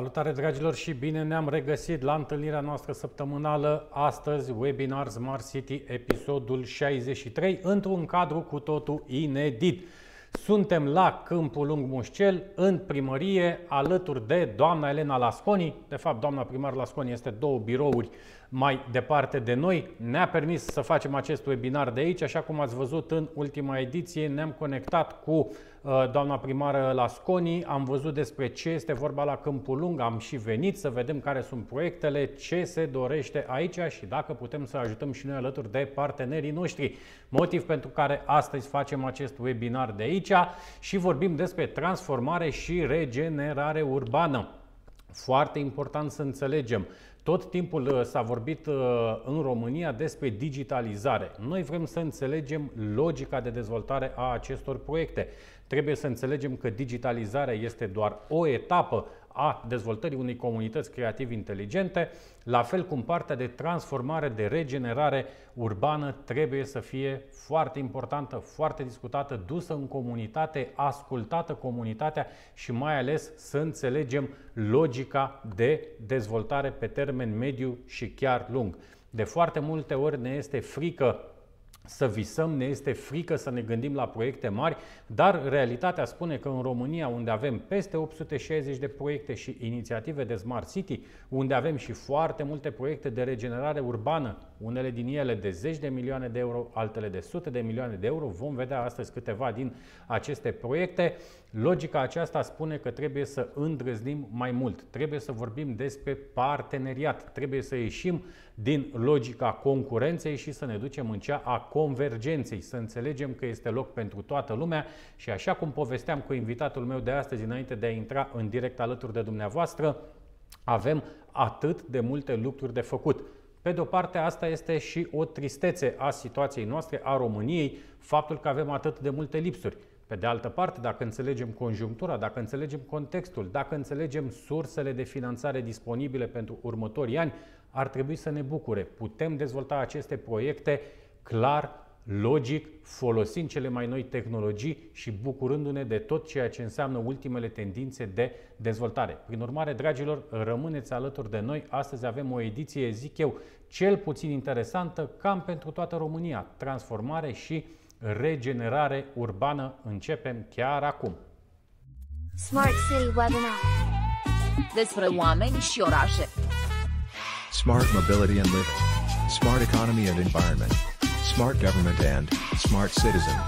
Salutare dragilor și bine ne-am regăsit la întâlnirea noastră săptămânală astăzi, webinar Smart City, episodul 63, într-un cadru cu totul inedit. Suntem la Câmpul Lung Mușcel, în primărie, alături de doamna Elena Lasconi. De fapt, doamna primar Lasconi este două birouri mai departe de noi. Ne-a permis să facem acest webinar de aici, așa cum ați văzut în ultima ediție, ne-am conectat cu uh, doamna primară Lasconi, am văzut despre ce este vorba la Câmpul Lung, am și venit să vedem care sunt proiectele, ce se dorește aici și dacă putem să ajutăm și noi alături de partenerii noștri. Motiv pentru care astăzi facem acest webinar de aici și vorbim despre transformare și regenerare urbană. Foarte important să înțelegem tot timpul uh, s-a vorbit uh, în România despre digitalizare. Noi vrem să înțelegem logica de dezvoltare a acestor proiecte. Trebuie să înțelegem că digitalizarea este doar o etapă a dezvoltării unei comunități creativ inteligente, la fel cum partea de transformare, de regenerare urbană trebuie să fie foarte importantă, foarte discutată, dusă în comunitate, ascultată comunitatea și mai ales să înțelegem logica de dezvoltare pe termen mediu și chiar lung. De foarte multe ori ne este frică să visăm, ne este frică să ne gândim la proiecte mari, dar realitatea spune că în România, unde avem peste 860 de proiecte și inițiative de Smart City, unde avem și foarte multe proiecte de regenerare urbană, unele din ele de zeci de milioane de euro, altele de sute de milioane de euro, vom vedea astăzi câteva din aceste proiecte. Logica aceasta spune că trebuie să îndrăznim mai mult, trebuie să vorbim despre parteneriat, trebuie să ieșim din logica concurenței și să ne ducem în cea a convergenței, să înțelegem că este loc pentru toată lumea și așa cum povesteam cu invitatul meu de astăzi, înainte de a intra în direct alături de dumneavoastră, avem atât de multe lucruri de făcut. Pe de o parte, asta este și o tristețe a situației noastre, a României, faptul că avem atât de multe lipsuri. Pe de altă parte, dacă înțelegem conjunctura, dacă înțelegem contextul, dacă înțelegem sursele de finanțare disponibile pentru următorii ani, ar trebui să ne bucure. Putem dezvolta aceste proiecte clar, logic, folosind cele mai noi tehnologii și bucurându-ne de tot ceea ce înseamnă ultimele tendințe de dezvoltare. Prin urmare, dragilor, rămâneți alături de noi. Astăzi avem o ediție, zic eu, cel puțin interesantă, cam pentru toată România. Transformare și regenerare urbană. Începem chiar acum. Smart City Webinar Despre oameni și orașe Smart Mobility and Living Smart Economy and Environment Smart Government and Smart Citizen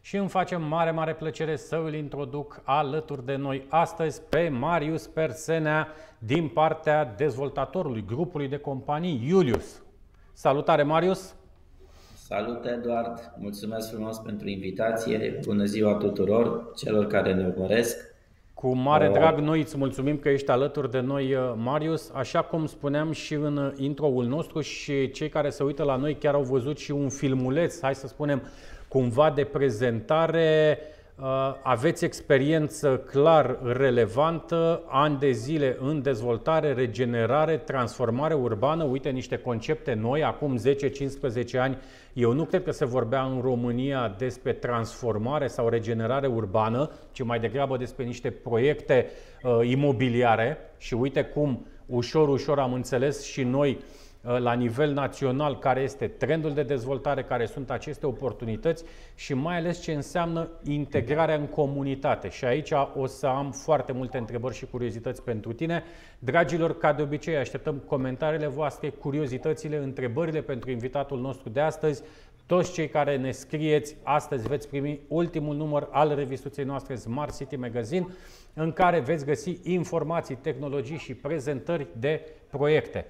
și îmi face mare, mare plăcere să îl introduc alături de noi astăzi pe Marius Persenea din partea dezvoltatorului grupului de companii Iulius. Salutare, Marius! Salut, Eduard! Mulțumesc frumos pentru invitație. Bună ziua tuturor celor care ne urmăresc. Cu mare uh, drag, noi îți mulțumim că ești alături de noi, uh, Marius. Așa cum spuneam și în uh, intro-ul nostru și cei care se uită la noi chiar au văzut și un filmuleț, hai să spunem, cumva de prezentare Uh, aveți experiență clar relevantă, ani de zile în dezvoltare, regenerare, transformare urbană, uite niște concepte noi, acum 10-15 ani, eu nu cred că se vorbea în România despre transformare sau regenerare urbană, ci mai degrabă despre niște proiecte uh, imobiliare. Și uite cum ușor, ușor am înțeles și noi uh, Uh, la nivel național care este trendul de dezvoltare, care sunt aceste oportunități și mai ales ce înseamnă integrarea în comunitate. Și aici o să am foarte multe întrebări și curiozități pentru tine. Dragilor, ca de obicei, așteptăm comentariile voastre, curiozitățile, întrebările pentru invitatul nostru de astăzi. Toți cei care ne scrieți astăzi veți primi ultimul număr al revistuței noastre Smart City Magazine, în care veți găsi informații, tehnologii și prezentări de proiecte.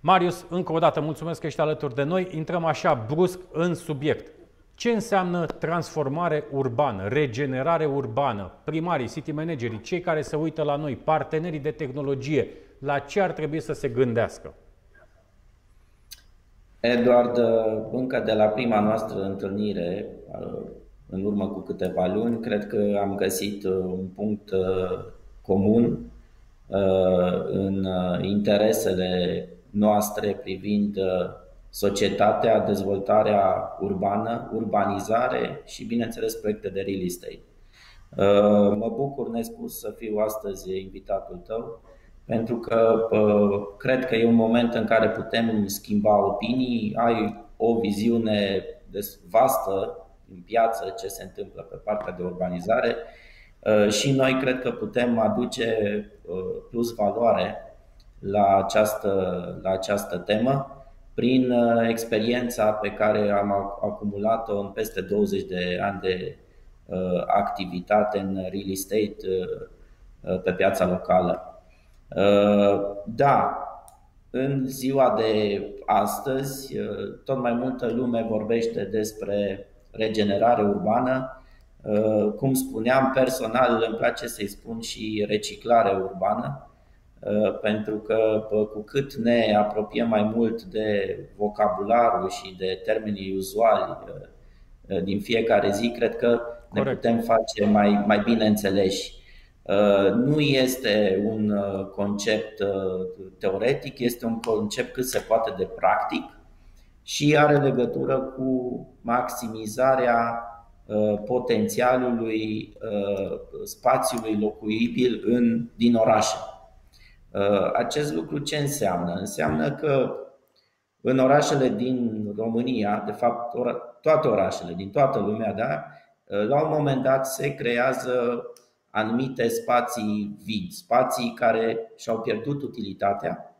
Marius, încă o dată mulțumesc că ești alături de noi. Intrăm așa brusc în subiect. Ce înseamnă transformare urbană, regenerare urbană? Primarii, city managerii, cei care se uită la noi, partenerii de tehnologie, la ce ar trebui să se gândească? Eduard, încă de la prima noastră întâlnire, în urmă cu câteva luni, cred că am găsit un punct comun în interesele noastre privind uh, societatea, dezvoltarea urbană, urbanizare și, bineînțeles, proiecte de real estate. Mă bucur nespus să fiu astăzi invitatul tău, pentru că cred că e un moment în care putem schimba opinii, ai o viziune vastă în piață ce se întâmplă pe partea de urbanizare și noi cred că putem aduce plus valoare la această, la această temă prin experiența pe care am acumulat-o în peste 20 de ani de Uh, activitate în real estate uh, uh, pe piața locală. Da, în ziua de astăzi, tot mai multă lume vorbește despre regenerare urbană. Cum spuneam, personal îmi place să-i spun și reciclare urbană, pentru că cu cât ne apropiem mai mult de vocabularul și de termenii uzuali din fiecare zi, cred că ne Corect. putem face mai, mai bine înțeleși. Uh, nu este un uh, concept uh, teoretic, este un concept cât se poate de practic și are legătură cu maximizarea potențialului spațiului locuibil în, din orașe. Acest lucru ce înseamnă? Înseamnă că în orașele din România, de fapt toate orașele din toată lumea, da, la un moment dat se creează anumite spații vidi, spații care și-au pierdut utilitatea,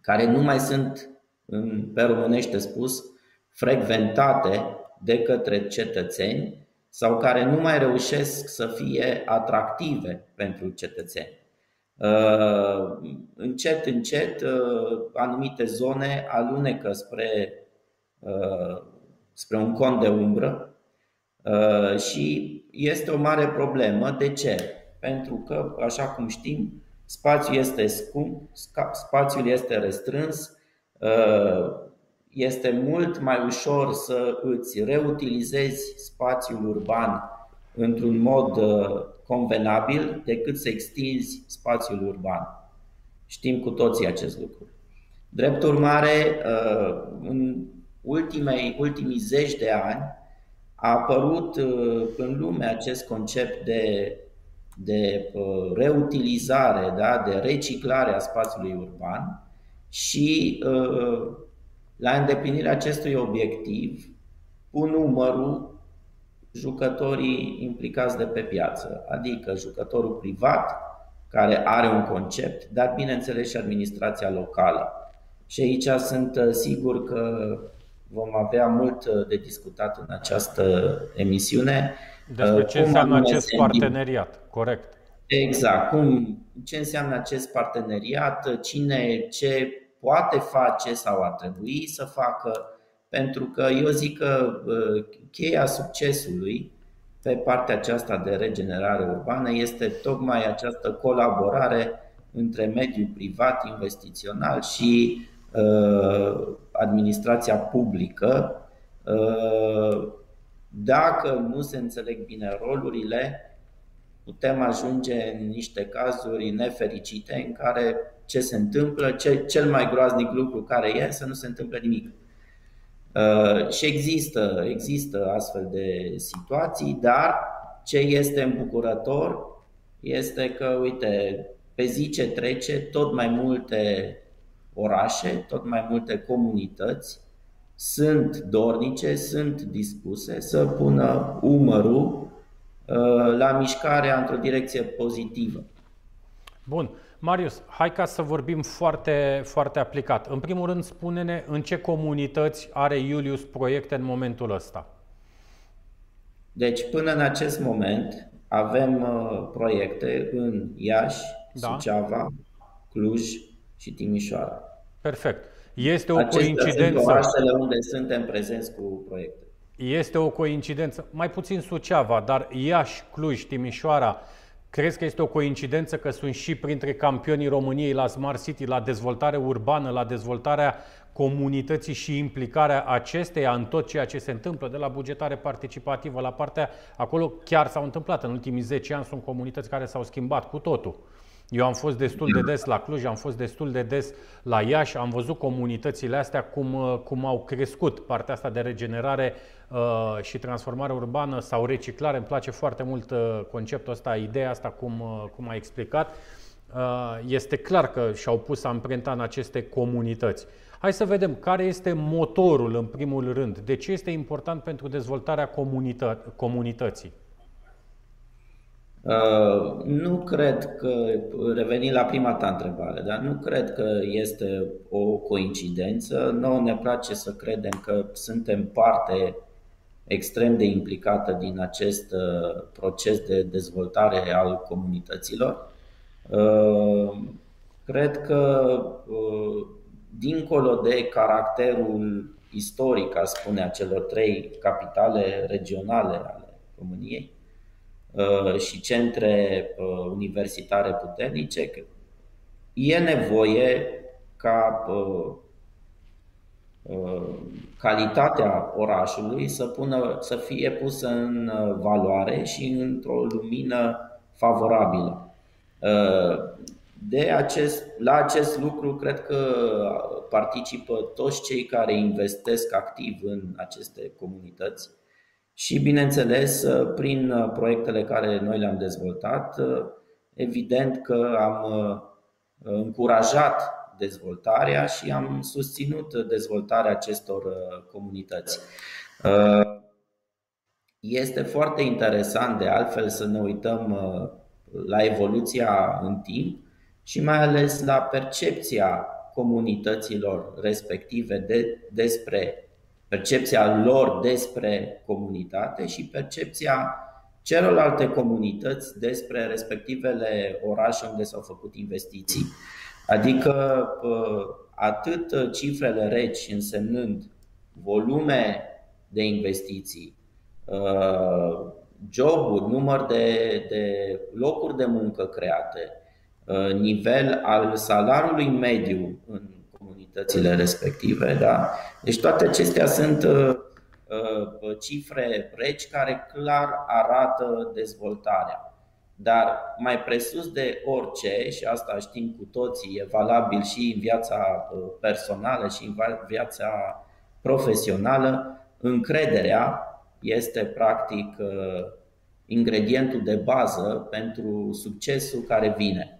care nu mai sunt, pe românește spus, frecventate de către cetățeni sau care nu mai reușesc să fie atractive pentru cetățeni. Uh, încet, încet, uh, anumite zone alunecă spre, uh, spre un cont de umbră Uh, și este o mare problemă. De ce? Pentru că, așa cum știm, spațiul este scump, spațiul este restrâns, uh, este mult mai ușor să îți reutilizezi spațiul urban într-un mod uh, convenabil decât să extinzi spațiul urban. Știm cu toții acest lucru. Drept urmare, în ultimei, ultimii zeci de ani, a apărut uh, în lume acest concept de, de uh, reutilizare, da, de reciclare a spațiului urban și uh, la îndeplinirea acestui obiectiv pun numărul jucătorii implicați de pe piață, adică jucătorul privat care are un concept, dar bineînțeles și administrația locală. Și aici sunt sigur că vom avea mult uh, de discutat în această emisiune. Despre uh, ce cum înseamnă acest parteneriat, corect. Exact, cum, ce înseamnă acest parteneriat, cine ce poate face sau ar trebui să facă, pentru că eu zic că uh, cheia succesului pe partea aceasta de regenerare urbană este tocmai această colaborare între mediul privat, investițional și Uh, administrația publică, uh, dacă nu se înțeleg bine rolurile, putem ajunge în niște cazuri nefericite în care ce se întâmplă, ce, cel mai groaznic lucru care e, să nu se întâmple nimic. Uh, și există, există astfel de situații, dar ce este îmbucurător este că, uite, pe zi ce trece, tot mai multe orașe, tot mai multe comunități sunt dornice, sunt dispuse să pună umărul uh, la mișcarea într-o direcție pozitivă. Bun. Marius, hai ca să vorbim foarte, foarte aplicat. În primul rând, spune-ne în ce comunități are Iulius proiecte în momentul ăsta. Deci, până în acest moment, avem uh, proiecte în Iași, da. Suceava, Cluj, și Timișoara. Perfect. Este o Acestea coincidență. Sunt orașele unde suntem prezenți cu proiecte. Este o coincidență, mai puțin Suceava, dar Iași, Cluj, Timișoara, crezi că este o coincidență că sunt și printre campionii României la Smart City, la dezvoltare urbană, la dezvoltarea comunității și implicarea acesteia în tot ceea ce se întâmplă, de la bugetare participativă la partea acolo chiar s-au întâmplat. În ultimii 10 ani sunt comunități care s-au schimbat cu totul. Eu am fost destul de des la Cluj, am fost destul de des la Iași, am văzut comunitățile astea cum, uh, cum au crescut partea asta de regenerare uh, și transformare urbană sau reciclare. Îmi place foarte mult uh, conceptul ăsta, ideea asta cum, uh, cum a explicat. Uh, este clar că și-au pus amprenta în aceste comunități. Hai să vedem care este motorul în primul rând. De ce este important pentru dezvoltarea comunită- comunității? Uh, nu cred că, revenind la prima ta întrebare, dar nu cred că este o coincidență. Noi ne place să credem că suntem parte extrem de implicată din acest uh, proces de dezvoltare al comunităților. Uh, cred că, dincolo de caracterul istoric, a spune, a celor trei capitale regionale ale României, Uh, și centre uh, universitare puternice, e nevoie ca uh, calitatea orașului să, pună, să fie pusă în valoare și într-o lumină favorabilă. De acest, la acest lucru cred că participă toți cei care investesc activ în aceste comunități și, bineînțeles, uh, prin uh, proiectele care noi le-am dezvoltat, uh, evident că am încurajat dezvoltarea și am susținut dezvoltarea acestor comunități. Este foarte interesant, de altfel, să ne uităm la evoluția în timp și mai ales la percepția comunităților respective de, despre percepția lor despre comunitate și percepția celorlalte comunități despre respectivele orașe unde s-au făcut investiții. Adică atât cifrele reci însemnând volume de investiții, ă, joburi, număr de, de locuri de muncă create, ă, nivel al salariului mediu în comunitățile respective. Da? Deci toate acestea sunt uh, uh, cifre reci care clar arată dezvoltarea. Dar mai presus de orice, și asta știm cu toții, e valabil și în viața uh, personală și în viața profesională, încrederea este practic ingredientul de bază pentru succesul care vine.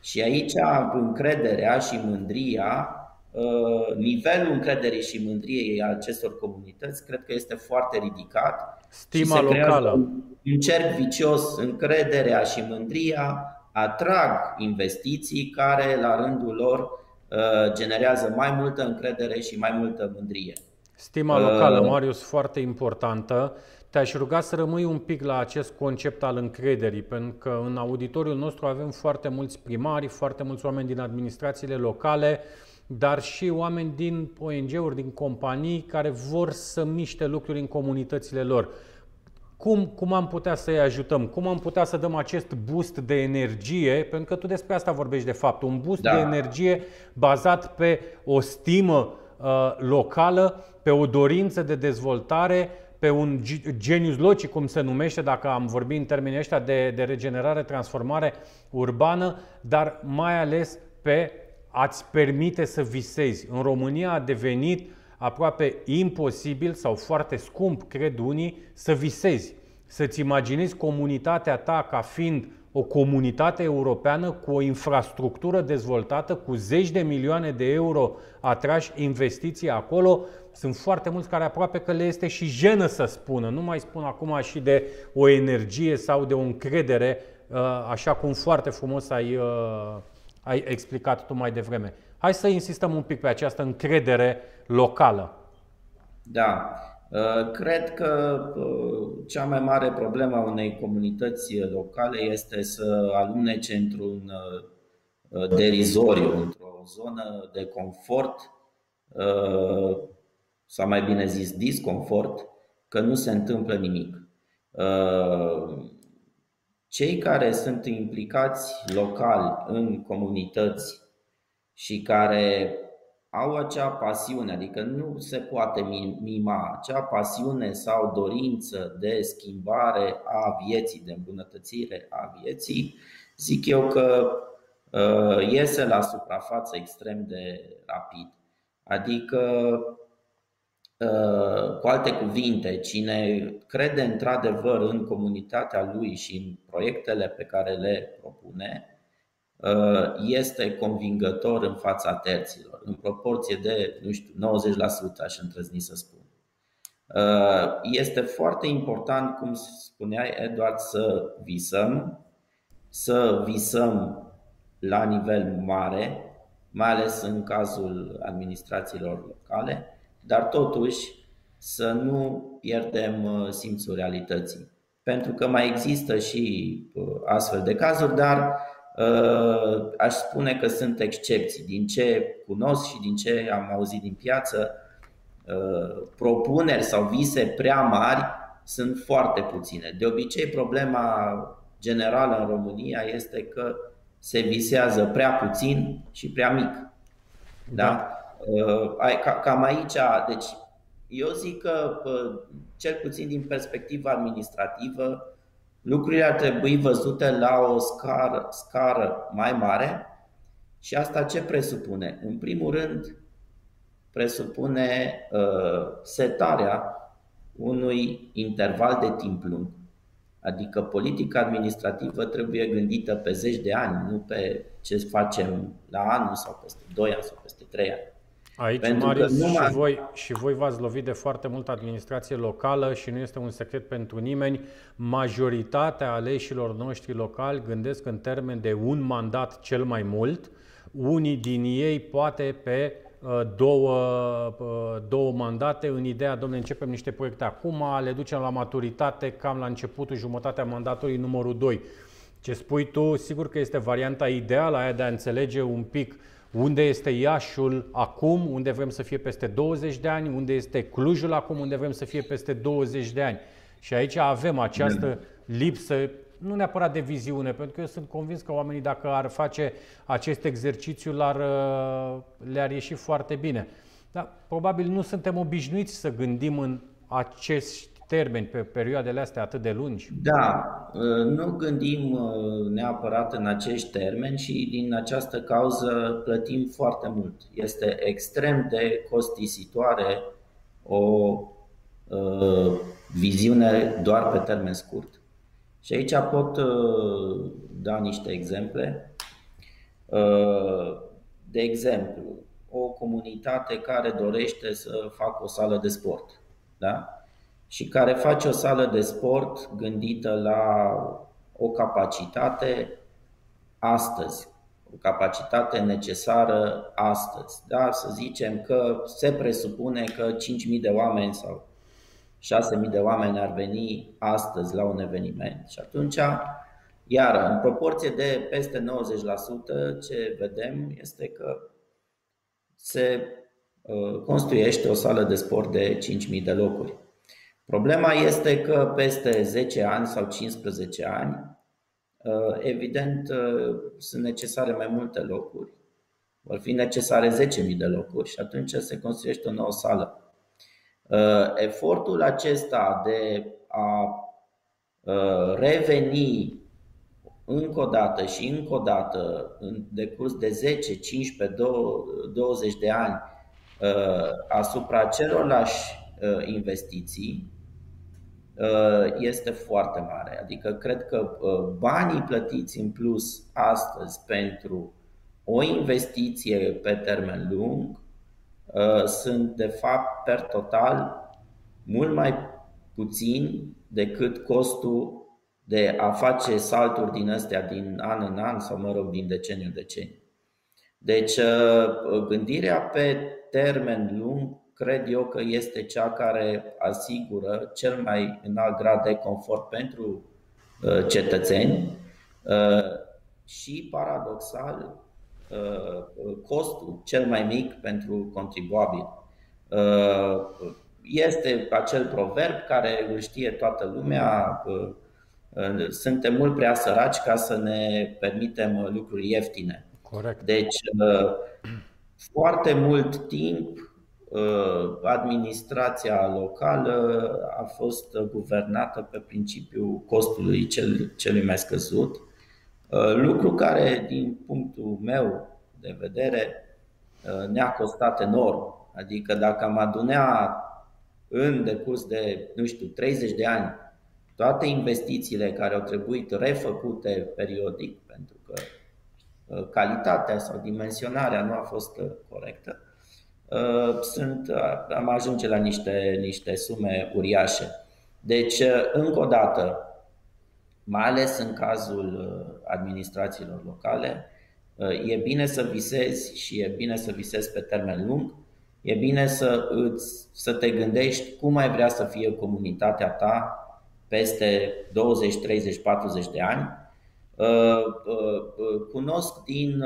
Și aici încrederea și mândria Uh, nivelul încrederii și mândriei a acestor comunități cred că este foarte ridicat. Stima locală. Un cerc vicios, încrederea și mândria atrag investiții care la rândul lor uh, generează mai multă încredere și mai multă mândrie. Stima locală, uh, Marius, foarte importantă. Te-aș ruga să rămâi un pic la acest concept al încrederii, pentru că în auditoriul nostru avem foarte mulți primari, foarte mulți oameni din administrațiile locale, dar și oameni din ONG-uri, din companii care vor să miște lucruri în comunitățile lor. Cum, cum am putea să-i ajutăm? Cum am putea să dăm acest boost de energie? Pentru că tu despre asta vorbești de fapt. Un boost da. de energie bazat pe o stimă uh, locală, pe o dorință de dezvoltare, pe un genius loci, cum se numește, dacă am vorbit în termenii ăștia de, de regenerare, transformare urbană, dar mai ales pe ați permite să visezi. În România a devenit aproape imposibil sau foarte scump, cred unii, să visezi. Să-ți imaginezi comunitatea ta ca fiind o comunitate europeană cu o infrastructură dezvoltată, cu zeci de milioane de euro atrași investiții acolo. Sunt foarte mulți care aproape că le este și jenă să spună. Nu mai spun acum și de o energie sau de o încredere, uh, așa cum foarte frumos ai uh, ai explicat tu mai devreme. Hai să insistăm un pic pe această încredere locală. Da. Uh, cred că uh, cea mai mare problemă a unei comunități locale este să alunece într-un uh, derizoriu, într-o zonă de confort, sau mai bine zis disconfort, că nu se întâmplă nimic cei care sunt implicați local în comunități și care au acea pasiune, adică nu se poate mima, acea pasiune sau dorință de schimbare a vieții, de îmbunătățire a vieții, zic eu că iese la suprafață extrem de rapid. Adică, cu alte cuvinte, cine crede într-adevăr în comunitatea lui și în proiectele pe care le propune, Uh, este convingător în fața terților, în proporție de, nu știu, 90%, aș întrăzni să spun. Uh, este foarte important, cum spuneai, Edward, să visăm, să visăm la nivel mare, mai ales în cazul administrațiilor locale, dar totuși să nu pierdem uh, simțul realității. Pentru că mai există și astfel de cazuri, dar Uh, aș spune că sunt excepții. Din ce cunosc și din ce am auzit din piață, uh, propuneri sau vise prea mari sunt foarte puține. De obicei, problema generală în România este că se visează prea puțin și prea mic. Da? da? Uh, cam aici, deci eu zic că, cel puțin din perspectiva administrativă, lucrurile ar trebui văzute la o scară, scară mai mare și asta ce presupune? În primul rând, presupune uh, setarea unui interval de timp lung. Adică politica administrativă trebuie gândită pe zeci de ani, nu pe ce facem la anul sau peste 2 ani sau peste 3 ani. Aici, pentru Marius, numai... și, voi, și voi v-ați lovit de foarte mult administrație locală și nu este un secret pentru nimeni. Majoritatea aleșilor noștri locali gândesc în termen de un mandat cel mai mult. Unii din ei poate pe uh, două, uh, două mandate în ideea, domnule, începem niște proiecte acum, le ducem la maturitate cam la începutul, jumătatea mandatului numărul 2. Ce spui tu, sigur că este varianta ideală aia de a înțelege un pic uh, unde este Iașul acum, unde vrem să fie peste 20 de ani, unde este Clujul acum, unde vrem să fie peste 20 de ani. Și aici avem această lipsă, nu neapărat de viziune, pentru că eu sunt convins că oamenii, dacă ar face acest exercițiu, l-ar, le-ar ieși foarte bine. Dar probabil nu suntem obișnuiți să gândim în acest termeni, pe perioadele astea atât de lungi? Da, ă, nu gândim ă, neapărat în acești termeni și din această cauză plătim foarte mult. Este extrem de costisitoare o uh, viziune doar pe termen scurt. Și aici pot uh, da niște exemple. Uh, de exemplu, o comunitate care dorește să facă o sală de sport. Da? Și care face o sală de sport gândită la o capacitate astăzi, o capacitate necesară astăzi. Da? Să zicem că se presupune că 5.000 de oameni sau 6.000 de oameni ar veni astăzi la un eveniment. Și atunci, iar în proporție de peste 90%, ce vedem este că se uh, construiește o sală de sport de 5.000 de locuri. Problema este că peste 10 ani sau 15 ani, uh, evident, uh, sunt necesare mai multe locuri. Vor fi necesare 10.000 de locuri și atunci se construiește o nouă sală. Uh, efortul acesta de a reveni încă o dată și încă o dată în decurs de 10, 15, 20 de ani asupra celorlași investiții Uh, este foarte mare. Adică cred că uh, banii plătiți în plus astăzi pentru o investiție pe termen lung uh, sunt de fapt per total mult mai puțin decât costul de a face salturi din astea din an în an sau mă rog din deceniu în deceniu. Deci gândirea pe termen lung cred eu că este cea care asigură cel mai înalt grad de confort pentru uh, cetățeni uh, și, paradoxal, uh, costul cel mai mic pentru contribuabil. Este acel proverb care îl știe toată lumea, suntem mult prea săraci ca să ne permitem lucruri ieftine. Corect. Deci, foarte mult timp Uh, administrația locală a fost guvernată pe principiul costului cel, celui mai scăzut, Lucru care, din punctul meu de vedere, ne-a costat enorm. Adică dacă am adunea în decurs de, nu știu, 30 de ani toate investițiile care au trebuit refăcute periodic, pentru că uh, calitatea sau dimensionarea nu a fost uh, corectă, uh, sunt, am ajunge la niște, niște sume uriașe. Deci, încă o dată, mai ales în cazul administrațiilor locale, e bine să visezi și e bine să visezi pe termen lung, e bine să, îți, să te gândești cum ai vrea să fie comunitatea ta peste 20, 30, 40 de ani. Uh, uh, uh, cunosc din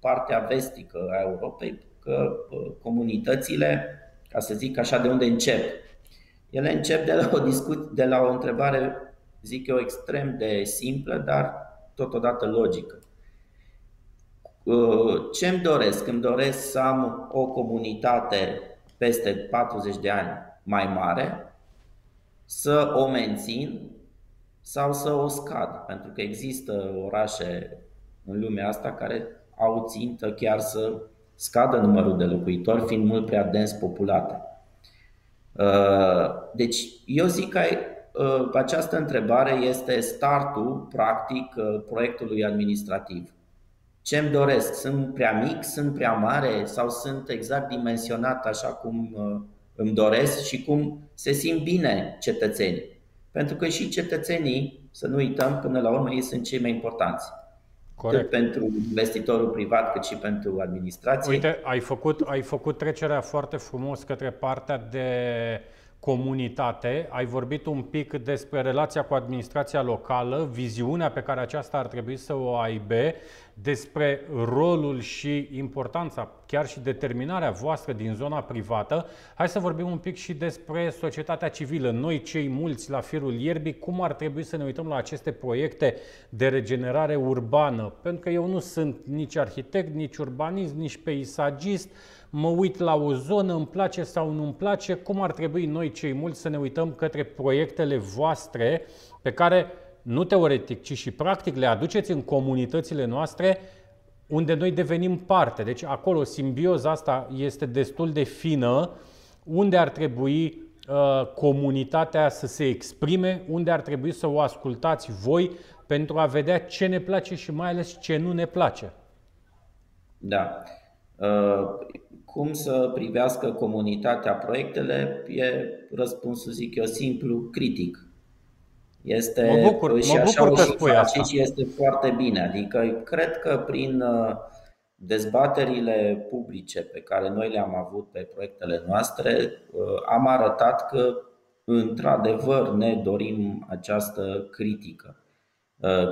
partea vestică a Europei că comunitățile, ca să zic așa, de unde încep? Ele încep de la o discuție, de la o întrebare, zic eu, extrem de simplă, dar totodată logică. Ce îmi doresc? Îmi doresc să am o comunitate peste 40 de ani mai mare, să o mențin sau să o scad. Pentru că există orașe în lumea asta care au țintă chiar să scadă numărul de locuitori, fiind mult prea dens populate. Uh, deci, eu zic că uh, această întrebare este startul, practic, uh, proiectului administrativ. Ce îmi doresc? Sunt prea mic, sunt prea mare sau sunt exact dimensionat așa cum îmi doresc și cum se simt bine cetățenii. Pentru că și cetățenii, să nu uităm, până la urmă ei sunt cei mai importanți. Corect. Cât pentru investitorul privat, cât și pentru administrație. Uite, ai făcut, ai făcut trecerea foarte frumos către partea de comunitate. Ai vorbit un pic despre relația cu administrația locală, viziunea pe care aceasta ar trebui să o aibă, despre rolul și importanța, chiar și determinarea voastră din zona privată. Hai să vorbim un pic și despre societatea civilă. Noi, cei mulți la firul ierbii, cum ar trebui să ne uităm la aceste proiecte de regenerare urbană? Pentru că eu nu sunt nici arhitect, nici urbanist, nici peisagist, mă uit la o zonă, îmi place sau nu îmi place, cum ar trebui noi cei mulți să ne uităm către proiectele voastre pe care nu teoretic, ci și practic le aduceți în comunitățile noastre unde noi devenim parte. Deci acolo simbioza asta este destul de fină, unde ar trebui uh, comunitatea să se exprime, unde ar trebui să o ascultați voi pentru a vedea ce ne place și mai ales ce nu ne place. Da. Uh, cum să privească comunitatea proiectele? E răspunsul, zic eu, simplu, critic. Este mă bucur, și mă așa bucur că spui asta. și este foarte bine. Adică cred că prin uh, dezbaterile publice pe care noi le-am avut pe proiectele noastre, uh, am arătat că într-adevăr ne dorim această critică.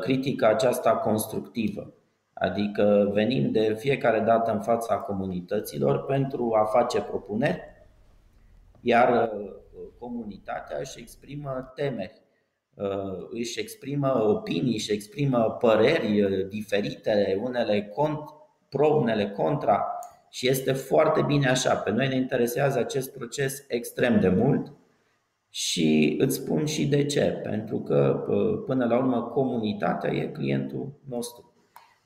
Critica aceasta constructivă. Adică venim de fiecare dată în fața comunităților pentru a face propuneri, iar uh, comunitatea își exprimă temeri, uh, își exprimă opinii, își exprimă păreri uh, diferite, unele cont, pro, unele contra și este foarte bine așa. Pe noi ne interesează acest proces extrem de mult și îți spun și de ce. Pentru că, până la urmă, comunitatea e clientul nostru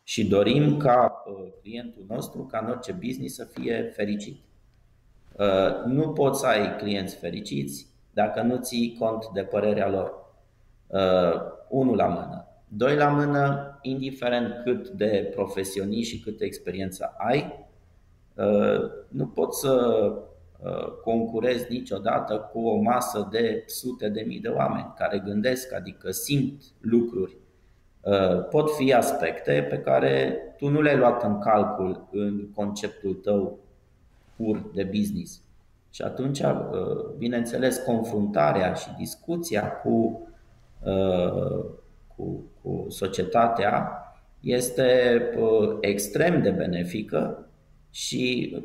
și dorim ca uh, clientul nostru, ca în orice business, să fie fericit. Uh, nu poți să ai clienți fericiți dacă nu ții cont de părerea lor. Uh, unul la mână. Doi la mână, indiferent cât de profesionist și câtă experiență ai, nu poți să concurezi niciodată cu o masă de sute de mii de oameni care gândesc, adică simt lucruri Uh, pot fi aspecte pe care tu nu le-ai luat în calcul în conceptul tău pur de business. Și atunci, uh, bineînțeles, confruntarea și discuția cu, uh, cu, cu societatea este extrem de benefică și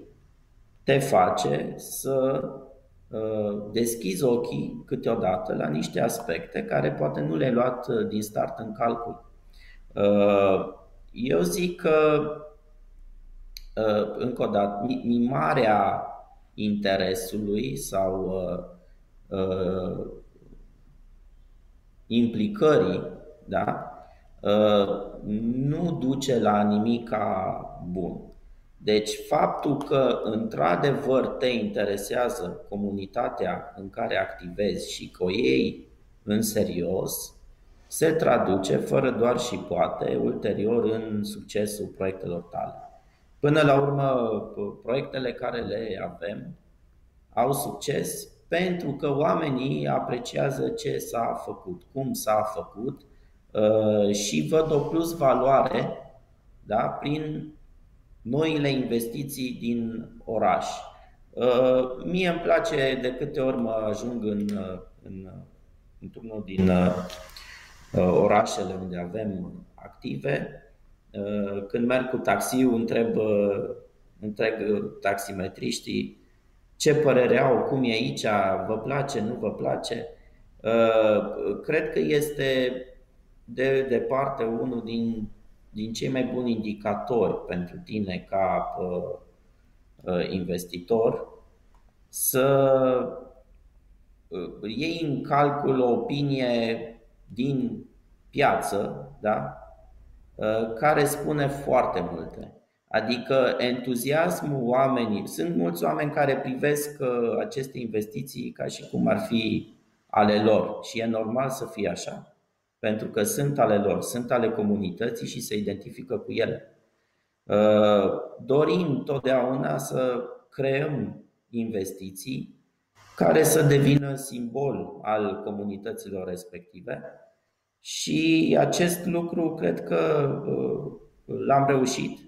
te face să deschizi ochii câteodată la niște aspecte care poate nu le-ai luat din start în calcul. Uh, eu zic că, uh, încă o dată, mimarea interesului sau uh, implicării da? nu duce la nimica bun. Deci faptul că într-adevăr te interesează comunitatea în care activezi și că o iei în serios, se traduce fără doar și poate ulterior în succesul proiectelor tale. Până la urmă, proiectele care le avem au succes pentru că oamenii apreciază ce s-a făcut, cum s-a făcut uh, și văd o plus valoare da, prin noile investiții din oraș. Uh, mie îmi place de câte ori mă ajung în, în, într-unul din uh, orașele unde avem active, uh, când merg cu taxiul, întreb, întreb taximetriștii ce părere au, cum e aici, vă place, nu vă place. Cred că este de departe unul din din cei mai buni indicatori pentru tine ca uh, uh, investitor să uh, iei în calcul o opinie din piață, da? care spune foarte multe. Adică entuziasmul oamenii, sunt mulți oameni care privesc aceste investiții ca și cum ar fi ale lor și e normal să fie așa pentru că sunt ale lor, sunt ale comunității și se identifică cu ele. Uh, dorim totdeauna să creăm investiții care să devină simbol al comunităților respective și acest lucru cred că uh, l-am reușit.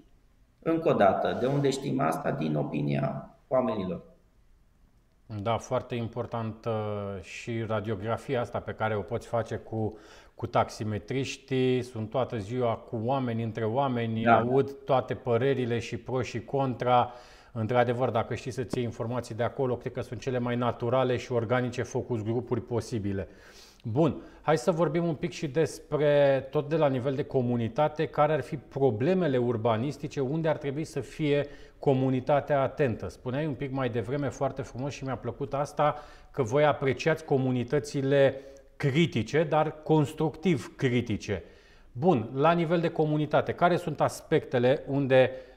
Încă o dată, de unde știm asta? Din opinia oamenilor. Da, foarte important și radiografia asta pe care o poți face cu cu taximetriștii, sunt toată ziua cu oameni între oameni, da. aud toate părerile și pro și contra. Într-adevăr, dacă știi să-ți iei informații de acolo, cred că sunt cele mai naturale și organice focus grupuri posibile. Bun, hai să vorbim un pic și despre, tot de la nivel de comunitate, care ar fi problemele urbanistice, unde ar trebui să fie comunitatea atentă. Spuneai un pic mai devreme foarte frumos și mi-a plăcut asta, că voi apreciați comunitățile critice, dar constructiv critice. Bun, la nivel de comunitate, care sunt aspectele unde uh,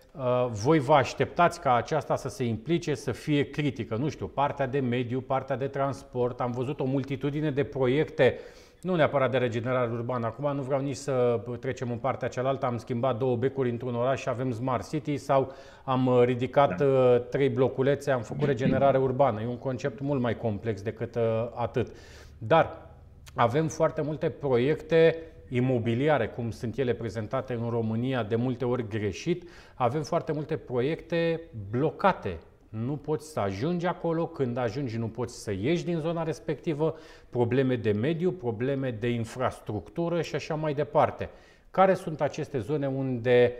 voi vă așteptați ca aceasta să se implice, să fie critică? Nu știu, partea de mediu, partea de transport. Am văzut o multitudine de proiecte, nu neapărat de regenerare urbană. Acum nu vreau nici să trecem în partea cealaltă. Am schimbat două becuri într-un oraș și avem Smart City sau am uh, ridicat da. Uh, trei bloculețe, am făcut regenerare urbană. E un concept mult mai complex decât uh, atât. Dar avem foarte multe proiecte imobiliare, cum sunt ele prezentate în România, de multe ori greșit. Avem foarte multe proiecte blocate. Nu poți să ajungi acolo, când ajungi nu poți să ieși din zona respectivă, probleme de mediu, probleme de infrastructură și așa mai departe. Care sunt aceste zone unde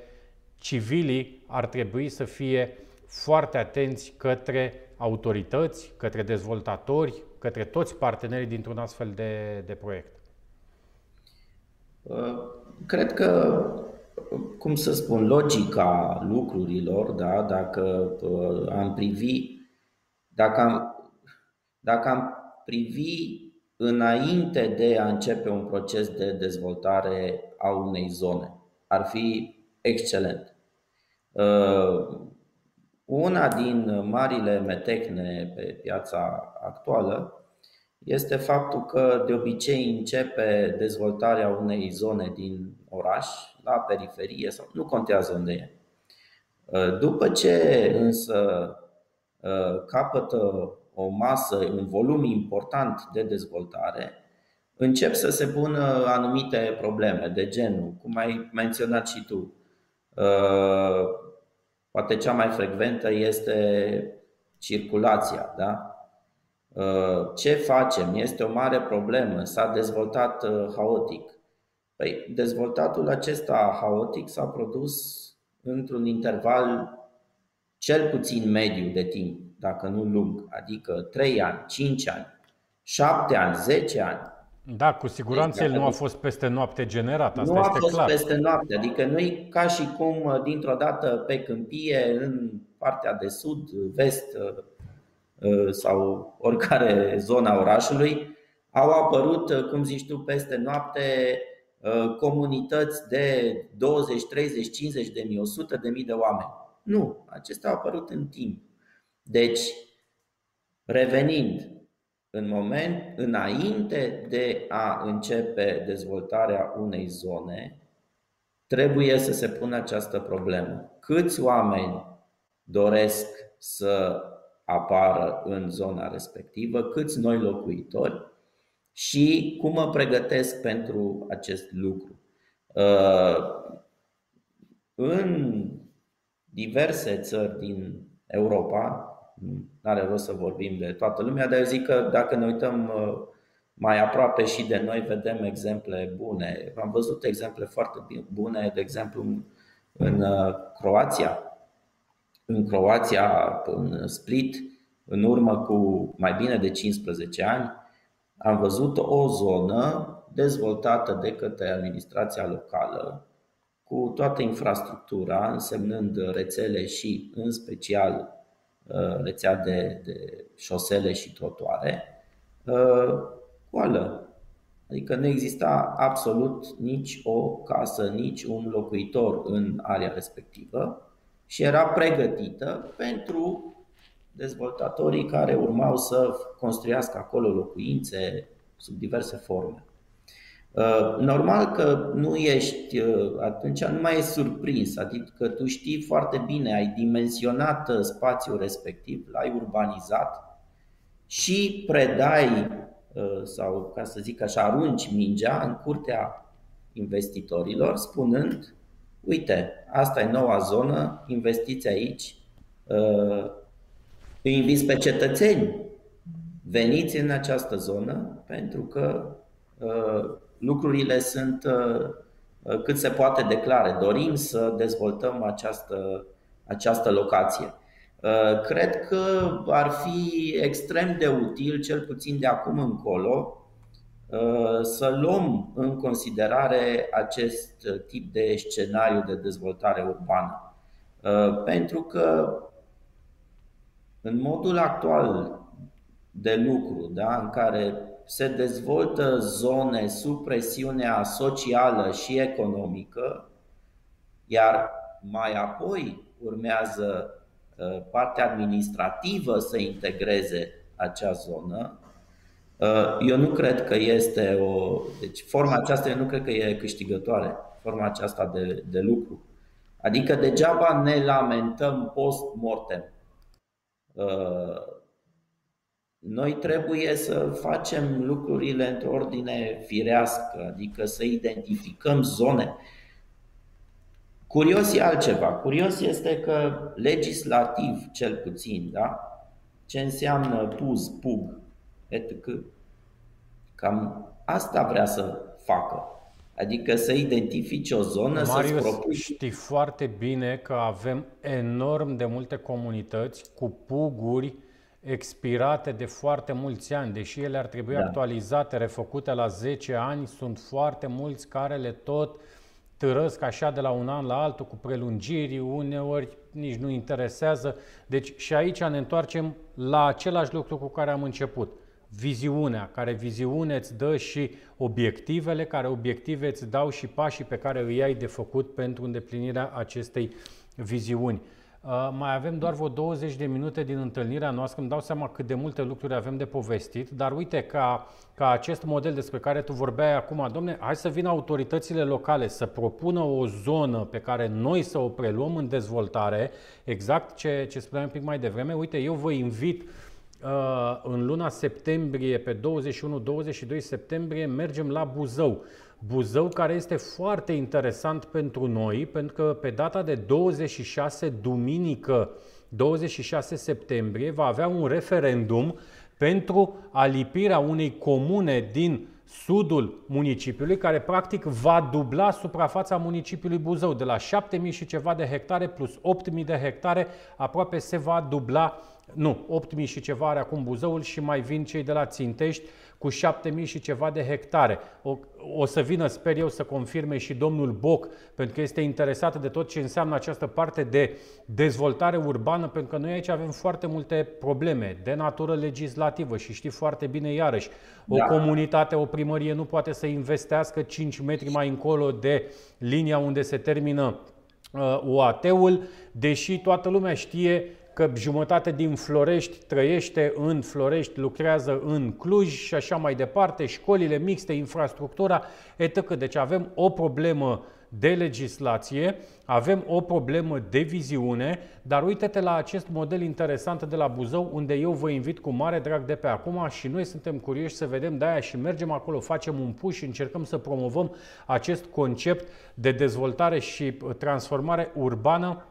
civilii ar trebui să fie foarte atenți către autorități, către dezvoltatori, către toți partenerii dintr-un astfel de, de proiect? Uh, cred că, cum să spun, logica lucrurilor, da, dacă uh, am privi, dacă am, dacă am privi înainte de a începe un proces de dezvoltare a unei zone, ar fi excelent. Uh, una din marile metehne pe piața actuală este faptul că de obicei începe dezvoltarea unei zone din oraș, la periferie sau nu contează unde e. După ce însă capătă o masă, un volum important de dezvoltare, încep să se pună anumite probleme de genul, cum ai menționat și tu, Poate cea mai frecventă este circulația. Da? Uh, ce facem? Este o mare problemă. S-a dezvoltat uh, haotic. Păi, dezvoltatul acesta haotic s-a produs într-un interval cel puțin mediu de timp, dacă nu lung, adică 3 ani, 5 ani, 7 ani, 10 ani. Da, cu siguranță deci, el nu a fost peste noapte generat, asta nu este a fost clar. peste noapte, adică nu e ca și cum uh, dintr-o dată pe câmpie, în partea de sud, vest uh, uh, sau oricare zona orașului, au apărut, cum zici tu, peste noapte uh, comunități de 20, 30, 50 de mii, 100 de mii de oameni. Nu, acestea au apărut în timp. Deci, revenind, în moment, înainte de a începe dezvoltarea unei zone, trebuie să se pună această problemă. Câți oameni doresc să apară în zona respectivă, câți noi locuitori și cum mă pregătesc pentru acest lucru. Uh, în diverse țări din Europa, nu are rost să vorbim de toată lumea, dar eu zic că dacă ne uităm uh, mai aproape și de noi, vedem exemple bune. Am văzut exemple foarte bune, de exemplu, în uh, Croația. În Croația, în Split, în urmă cu mai bine de 15 ani, am văzut o zonă dezvoltată de către administrația locală, cu toată infrastructura, însemnând rețele și, în special, uh, rețea de, de șosele și trotuare, uh, goală. Adică nu exista absolut nici o casă, nici un locuitor în area respectivă și era pregătită pentru dezvoltatorii care urmau să construiască acolo locuințe sub diverse forme. Uh, normal că nu ești, uh, atunci nu mai ești surprins, adică tu știi foarte bine, ai dimensionat uh, spațiul respectiv, l-ai urbanizat și predai sau ca să zic așa, arunci mingea în curtea investitorilor spunând uite, asta e noua zonă, investiți aici, îi inviți pe cetățeni, veniți în această zonă pentru că uh, lucrurile sunt uh, uh, cât se poate declare. Dorim să dezvoltăm această, această locație. Cred că ar fi extrem de util, cel puțin de acum încolo, să luăm în considerare acest tip de scenariu de dezvoltare urbană. Pentru că în modul actual de lucru, da, în care se dezvoltă zone sub presiunea socială și economică, iar mai apoi urmează uh, partea administrativă să integreze acea zonă, uh, eu nu cred că este o. Deci, forma aceasta eu nu cred că e câștigătoare, forma aceasta de, de lucru. Adică degeaba ne lamentăm post-mortem Uh, noi trebuie să facem lucrurile într-o ordine firească, adică să identificăm zone. Curios e altceva. Curios este că legislativ, cel puțin, da? ce înseamnă puz, pug, etc. Cam asta vrea să facă. Adică să identifici o zonă, Marius, să-ți propui. știi foarte bine că avem enorm de multe comunități cu puguri expirate de foarte mulți ani, deși ele ar trebui da. actualizate, refăcute la 10 ani, sunt foarte mulți care le tot târăsc așa de la un an la altul cu prelungiri, uneori nici nu interesează. Deci și aici ne întoarcem la același lucru cu care am început viziunea, care viziune îți dă și obiectivele, care obiective îți dau și pașii pe care îi ai de făcut pentru îndeplinirea acestei viziuni. Uh, mai avem doar vreo 20 de minute din întâlnirea noastră, îmi dau seama cât de multe lucruri avem de povestit, dar uite, ca, ca acest model despre care tu vorbeai acum, domne, hai să vină autoritățile locale să propună o zonă pe care noi să o preluăm în dezvoltare, exact ce, ce spuneam un pic mai devreme, uite, eu vă invit Uh, în luna septembrie, pe 21-22 septembrie, mergem la Buzău. Buzău care este foarte interesant pentru noi, pentru că pe data de 26, duminică, 26 septembrie, va avea un referendum pentru alipirea unei comune din sudul municipiului, care practic va dubla suprafața municipiului Buzău. De la 7.000 și ceva de hectare plus 8.000 de hectare, aproape se va dubla nu, 8.000 și ceva are acum Buzăul și mai vin cei de la Țintești cu 7000 și ceva de hectare. O, o să vină, sper eu, să confirme și domnul Boc, pentru că este interesat de tot ce înseamnă această parte de dezvoltare urbană, pentru că noi aici avem foarte multe probleme de natură legislativă și știi foarte bine iarăși, o da. comunitate, o primărie nu poate să investească 5 metri mai încolo de linia unde se termină uh, UAT-ul, deși toată lumea știe că jumătate din Florești trăiește în Florești, lucrează în Cluj și așa mai departe, școlile mixte, infrastructura, etc. Deci avem o problemă de legislație, avem o problemă de viziune, dar uite-te la acest model interesant de la Buzău, unde eu vă invit cu mare drag de pe acum și noi suntem curioși să vedem de aia și mergem acolo, facem un push și încercăm să promovăm acest concept de dezvoltare și transformare urbană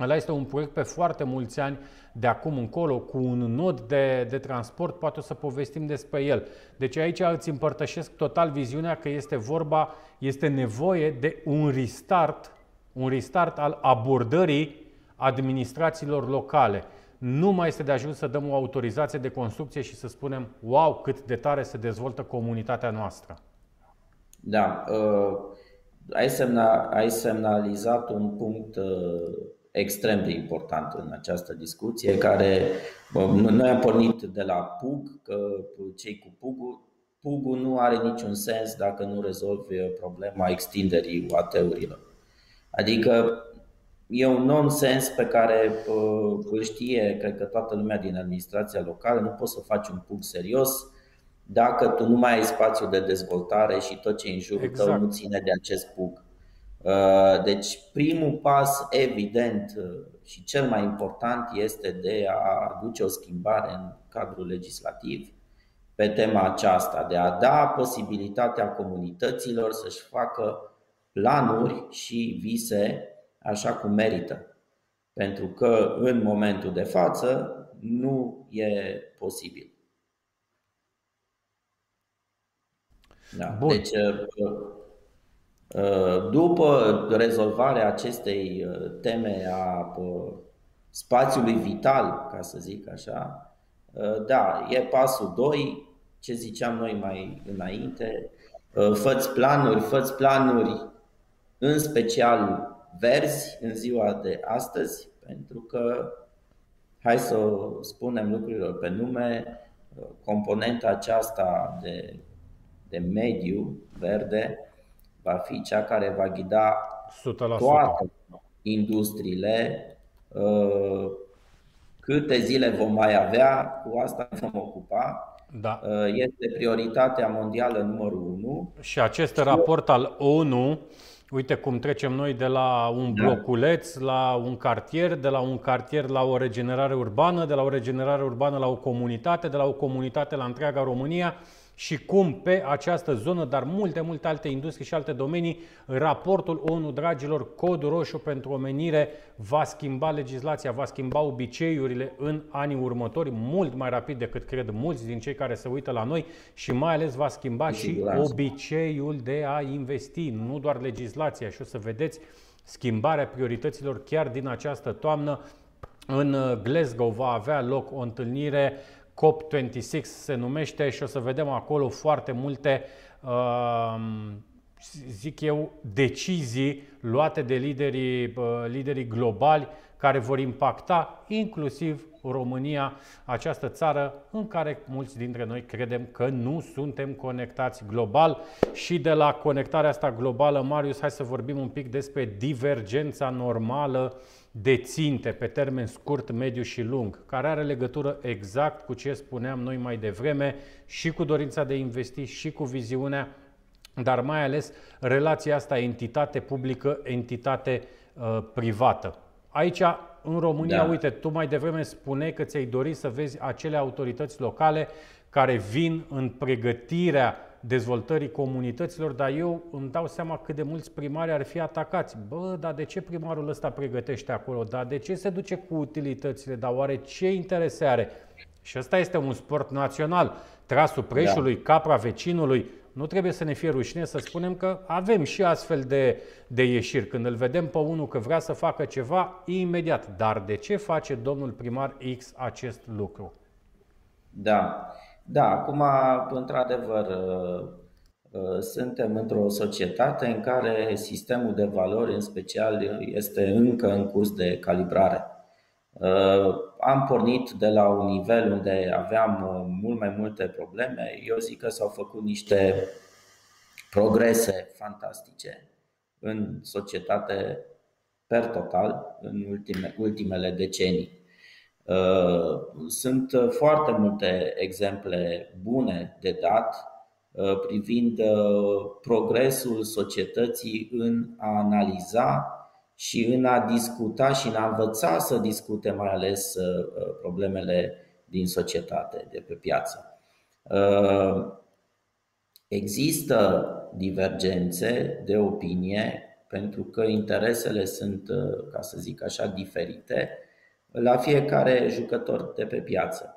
Ăla este un proiect pe foarte mulți ani de acum încolo, cu un nod de, de transport, poate o să povestim despre el. Deci aici îți împărtășesc total viziunea că este vorba, este nevoie de un restart, un restart al abordării administrațiilor locale. Nu mai este de ajuns să dăm o autorizație de construcție și să spunem, wow, cât de tare se dezvoltă comunitatea noastră. Da, uh, ai, semna, ai semnalizat un punct uh extrem de important în această discuție, care noi am pornit de la PUG, că cei cu PUG PUG nu are niciun sens dacă nu rezolvi problema extinderii UAT-urilor. Adică e un nonsens pe care îl știe, cred că toată lumea din administrația locală, nu poți să faci un PUG serios dacă tu nu mai ai spațiu de dezvoltare și tot ce în jurul exact. tău nu ține de acest PUG. Uh, deci, primul pas, evident, uh, și cel mai important este de a aduce o schimbare în cadrul legislativ pe tema aceasta, de a da posibilitatea comunităților să-și facă planuri și vise așa cum merită. Pentru că în momentul de față nu e posibil. Da. Bun. Deci, uh, Uh, după rezolvarea acestei uh, teme a uh, spațiului vital, ca să zic așa, da, e pasul 2, ce ziceam noi mai înainte, făți planuri, făți planuri în special verzi în ziua de astăzi, pentru că, hai să spunem lucrurilor pe nume, componenta aceasta de, de mediu verde va fi cea care va ghida 100%. toate industriile. Uh, câte zile vom mai avea, cu asta vom ocupa. Da. Uh, este prioritatea mondială numărul 1. Și acest și raport al ONU, uite cum trecem noi de la un da. bloculeț la un cartier, de la un cartier la o regenerare urbană, de la o regenerare urbană la o comunitate, de la o comunitate la întreaga România și cum pe această zonă, dar multe, multe alte industrii și alte domenii, raportul ONU, dragilor, codul roșu pentru omenire va schimba legislația, va schimba obiceiurile în anii următori, mult mai rapid decât cred mulți din cei care se uită la noi și mai ales va schimba și obiceiul de a investi, nu doar legislația. Și o să vedeți schimbarea priorităților chiar din această toamnă. În Glasgow va avea loc o întâlnire COP26 se numește și o să vedem acolo foarte multe, um, zic eu, decizii luate de liderii, uh, liderii globali care vor impacta inclusiv România, această țară în care mulți dintre noi credem că nu suntem conectați global. Și de la conectarea asta globală, Marius, hai să vorbim un pic despre divergența normală de ținte pe termen scurt, mediu și lung, care are legătură exact cu ce spuneam noi mai devreme și cu dorința de investi și cu viziunea, dar mai ales relația asta entitate publică, entitate uh, privată. Aici, în România, da. uite, tu mai devreme spuneai că ți-ai dori să vezi acele autorități locale care vin în pregătirea dezvoltării comunităților, dar eu îmi dau seama cât de mulți primari ar fi atacați. Bă, dar de ce primarul ăsta pregătește acolo? Dar de ce se duce cu utilitățile? Dar oare ce interese are? Și ăsta este un sport național. Trasul preșului, da. capra vecinului. Nu trebuie să ne fie rușine să spunem că avem și astfel de, de ieșiri. Când îl vedem pe unul că vrea să facă ceva, imediat. Dar de ce face domnul primar X acest lucru? Da. Da, acum, într-adevăr, suntem într-o societate în care sistemul de valori, în special, este încă în curs de calibrare. Am pornit de la un nivel unde aveam mult mai multe probleme. Eu zic că s-au făcut niște progrese fantastice în societate per total în ultime, ultimele decenii. Uh, sunt foarte multe exemple bune de dat uh, privind uh, progresul societății în a analiza și în a discuta și în a învăța să discute mai ales problemele din societate, de pe piață. Există divergențe de opinie pentru că interesele sunt, uh, ca să zic așa, diferite la fiecare jucător de pe piață.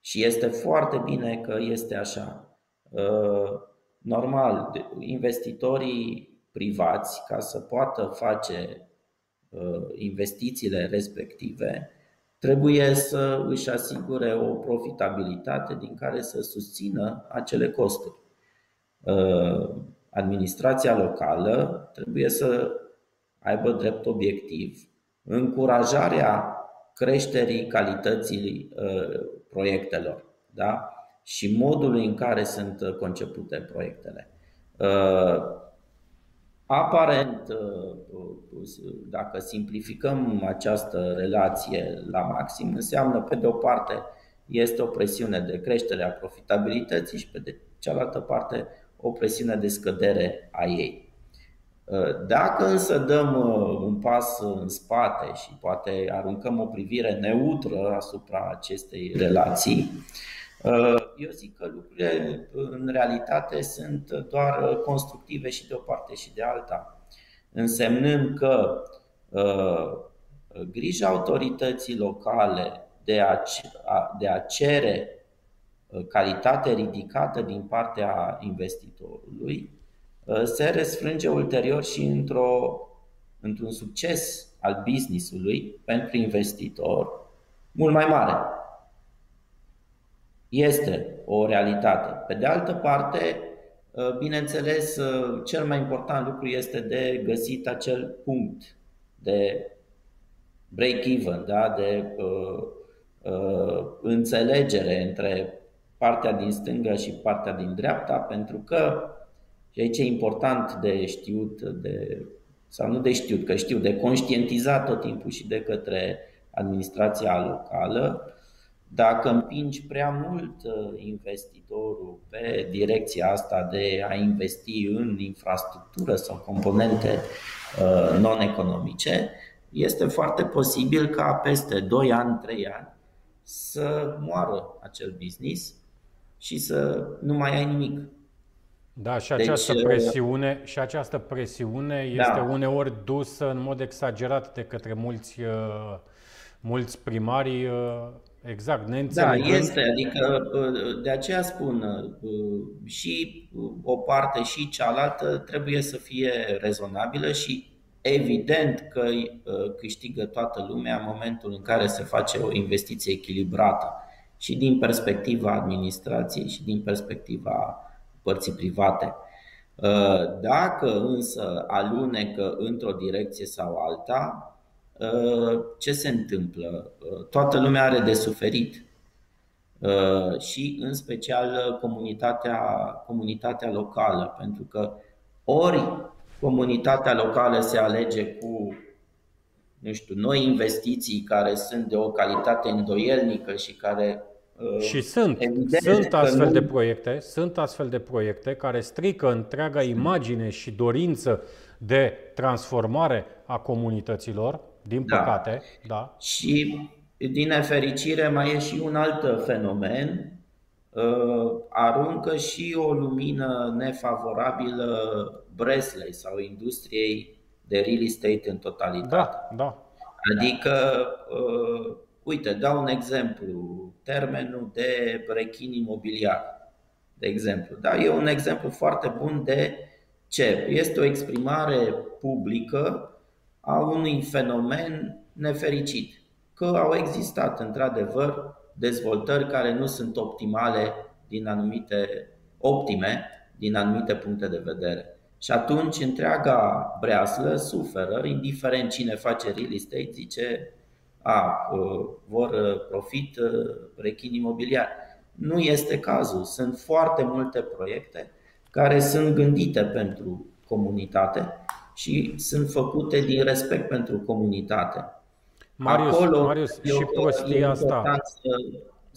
Și este foarte bine că este așa. Uh, normal, investitorii privați, ca să poată face uh, investițiile respective, trebuie să își asigure o profitabilitate din care să susțină acele costuri administrația locală trebuie să aibă drept obiectiv încurajarea creșterii calității uh, proiectelor da? și modului în care sunt concepute proiectele. Uh, aparent, uh, dacă simplificăm această relație la maxim, înseamnă, pe de o parte, este o presiune de creștere a profitabilității și, pe de cealaltă parte, o presiune de scădere a ei. Uh, dacă însă dăm uh, un pas în spate și poate aruncăm o privire neutră asupra acestei relații, uh, eu zic că lucrurile în realitate sunt doar constructive și de o parte și de alta, însemnând că grija autorității locale de a, de a cere Uh, calitate ridicată din partea investitorului, uh, se răsfrânge ulterior și într-o, într-un succes al businessului pentru investitor mult mai mare. Este o realitate. Pe de altă parte, uh, bineînțeles, cel mai important lucru este de găsit acel punct de break-even, da? de uh, uh, înțelegere între partea din stânga și partea din dreapta, pentru că, și aici e important de știut, de, sau nu de știut, că știu, de conștientizat tot timpul și de către administrația locală, dacă împingi prea mult uh, investitorul pe direcția asta de a investi în infrastructură sau componente uh, non-economice, este foarte posibil ca peste 2 ani, 3 ani să moară acel business și să nu mai ai nimic. Da, și această deci, presiune, și această presiune da. este uneori dusă în mod exagerat de către mulți, uh, mulți primari, uh, exact, neînțelegând. Da, este, adică uh, de aceea spun, și o parte și cealaltă trebuie să fie rezonabilă și evident că câștigă toată lumea în momentul în care se face o investiție echilibrată și din perspectiva administrației și din perspectiva părții private. Uh, dacă însă alunecă într-o direcție sau alta, uh, ce se întâmplă? Uh, toată lumea are de suferit și în special comunitatea, comunitatea locală, pentru că ori comunitatea locală se alege cu nu știu, noi investiții care sunt de o calitate îndoielnică și care Uh, și sunt, sunt astfel nu... de proiecte, sunt astfel de proiecte care strică întreaga imagine și dorință de transformare a comunităților, din da. păcate, da. Și din nefericire mai e și un alt fenomen, uh, aruncă și o lumină nefavorabilă Breslei sau industriei de real estate în totalitate. Da, da. Adică uh, Uite, dau un exemplu, termenul de rechin imobiliar, de exemplu. Da, e un exemplu foarte bun de ce? Este o exprimare publică a unui fenomen nefericit. Că au existat, într-adevăr, dezvoltări care nu sunt optimale din anumite optime, din anumite puncte de vedere. Și atunci întreaga breaslă suferă, indiferent cine face real estate, zice a, vor profit rechin imobiliar. Nu este cazul. Sunt foarte multe proiecte care sunt gândite pentru comunitate și sunt făcute din respect pentru comunitate. Marius, Acolo Marius și prostia asta. Să,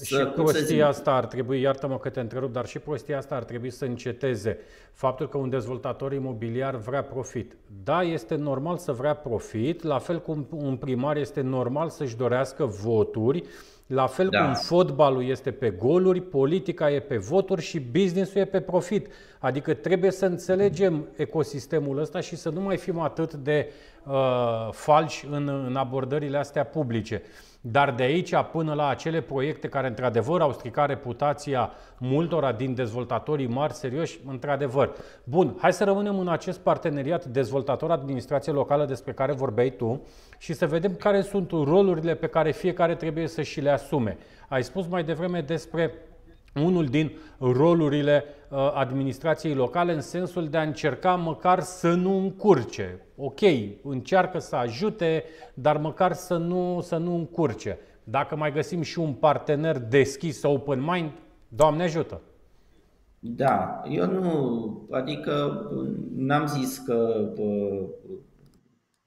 și prostia asta ar trebui, iartă-mă că te întrerup, dar și prostia asta ar trebui să înceteze. Faptul că un dezvoltator imobiliar vrea profit. Da, este normal să vrea profit, la fel cum un primar este normal să-și dorească voturi, la fel da. cum fotbalul este pe goluri, politica e pe voturi și businessul e pe profit. Adică trebuie să înțelegem ecosistemul ăsta și să nu mai fim atât de uh, falși în, în abordările astea publice. Dar de aici până la acele proiecte care într-adevăr au stricat reputația multora din dezvoltatorii mari, serioși, într-adevăr. Bun, hai să rămânem în acest parteneriat dezvoltator-administrație locală despre care vorbeai tu și să vedem care sunt rolurile pe care fiecare trebuie să și le asume. Ai spus mai devreme despre unul din rolurile uh, administrației locale în sensul de a încerca măcar să nu încurce. Ok, încearcă să ajute, dar măcar să nu, să nu încurce. Dacă mai găsim și un partener deschis, open mind, Doamne ajută! Da, eu nu, adică n-am zis că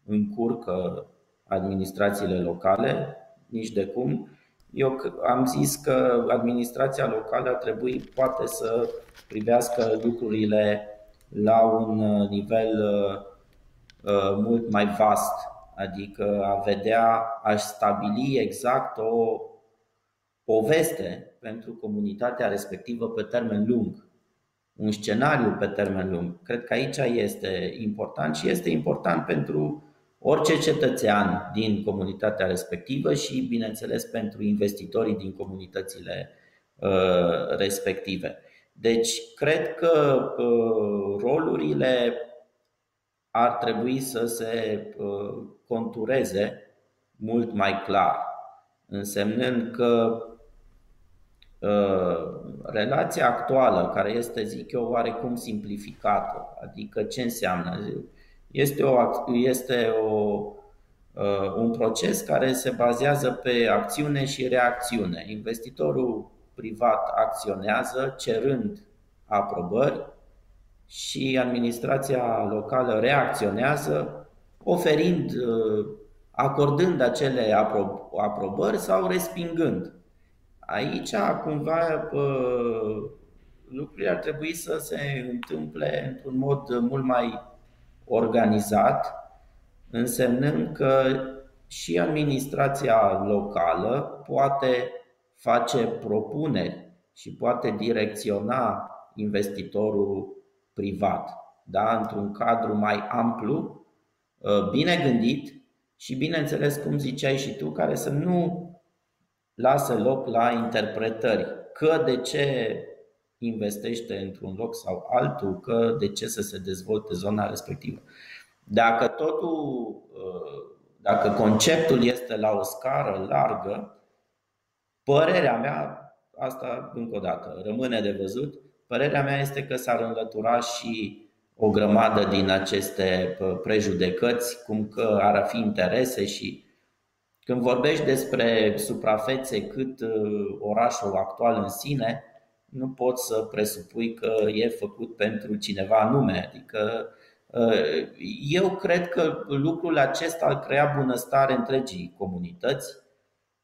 încurcă administrațiile locale, nici de cum. Eu am zis că administrația locală ar trebui poate să privească lucrurile la un uh, nivel uh, uh, mult mai vast, adică a vedea, aș stabili exact o poveste pentru comunitatea respectivă pe termen lung, un scenariu pe termen lung. Cred că aici este important și este important pentru orice cetățean din comunitatea respectivă și, bineînțeles, pentru investitorii din comunitățile uh, respective. Deci, cred că uh, rolurile ar trebui să se uh, contureze mult mai clar, însemnând că relația actuală, care este, zic eu, oarecum simplificată, adică ce înseamnă? Este, o, este o, uh, un proces care se bazează pe acțiune și reacțiune. Investitorul privat acționează cerând aprobări și administrația locală reacționează oferind, uh, acordând acele aprobări sau respingând. Aici, cumva, uh, lucrurile ar trebui să se întâmple într-un mod mult mai organizat, însemnând că și administrația locală poate face propuneri și poate direcționa investitorul privat da? într-un cadru mai amplu, ă, bine gândit și, bineînțeles, cum ziceai și tu, care să nu lasă loc la interpretări. Că de ce investește într-un loc sau altul, că de ce să se dezvolte zona respectivă. Dacă totul, uh, dacă conceptul este la o scară largă, părerea mea, asta încă o dată, rămâne de văzut, părerea mea este că s-ar înlătura și o grămadă din aceste uh, prejudecăți, cum că ar fi interese și când vorbești despre suprafețe cât uh, orașul actual în sine, nu poți să presupui că e făcut pentru cineva anume. Adică uh, eu cred că lucrul acesta ar crea bunăstare întregii comunități,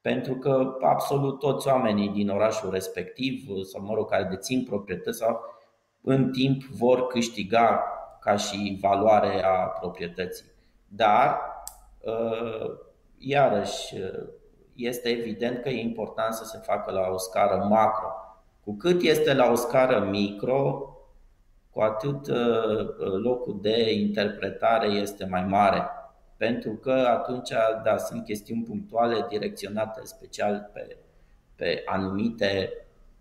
pentru că absolut toți oamenii din orașul respectiv, sau mă rog, care dețin proprietăți, sau în timp vor câștiga ca și valoare a proprietății. Dar, uh, iarăși, este evident că e important să se facă la o scară macro cu cât este la o scară micro, cu atât uh, locul de interpretare este mai mare. Pentru că atunci, da, sunt chestiuni punctuale direcționate special pe, pe anumite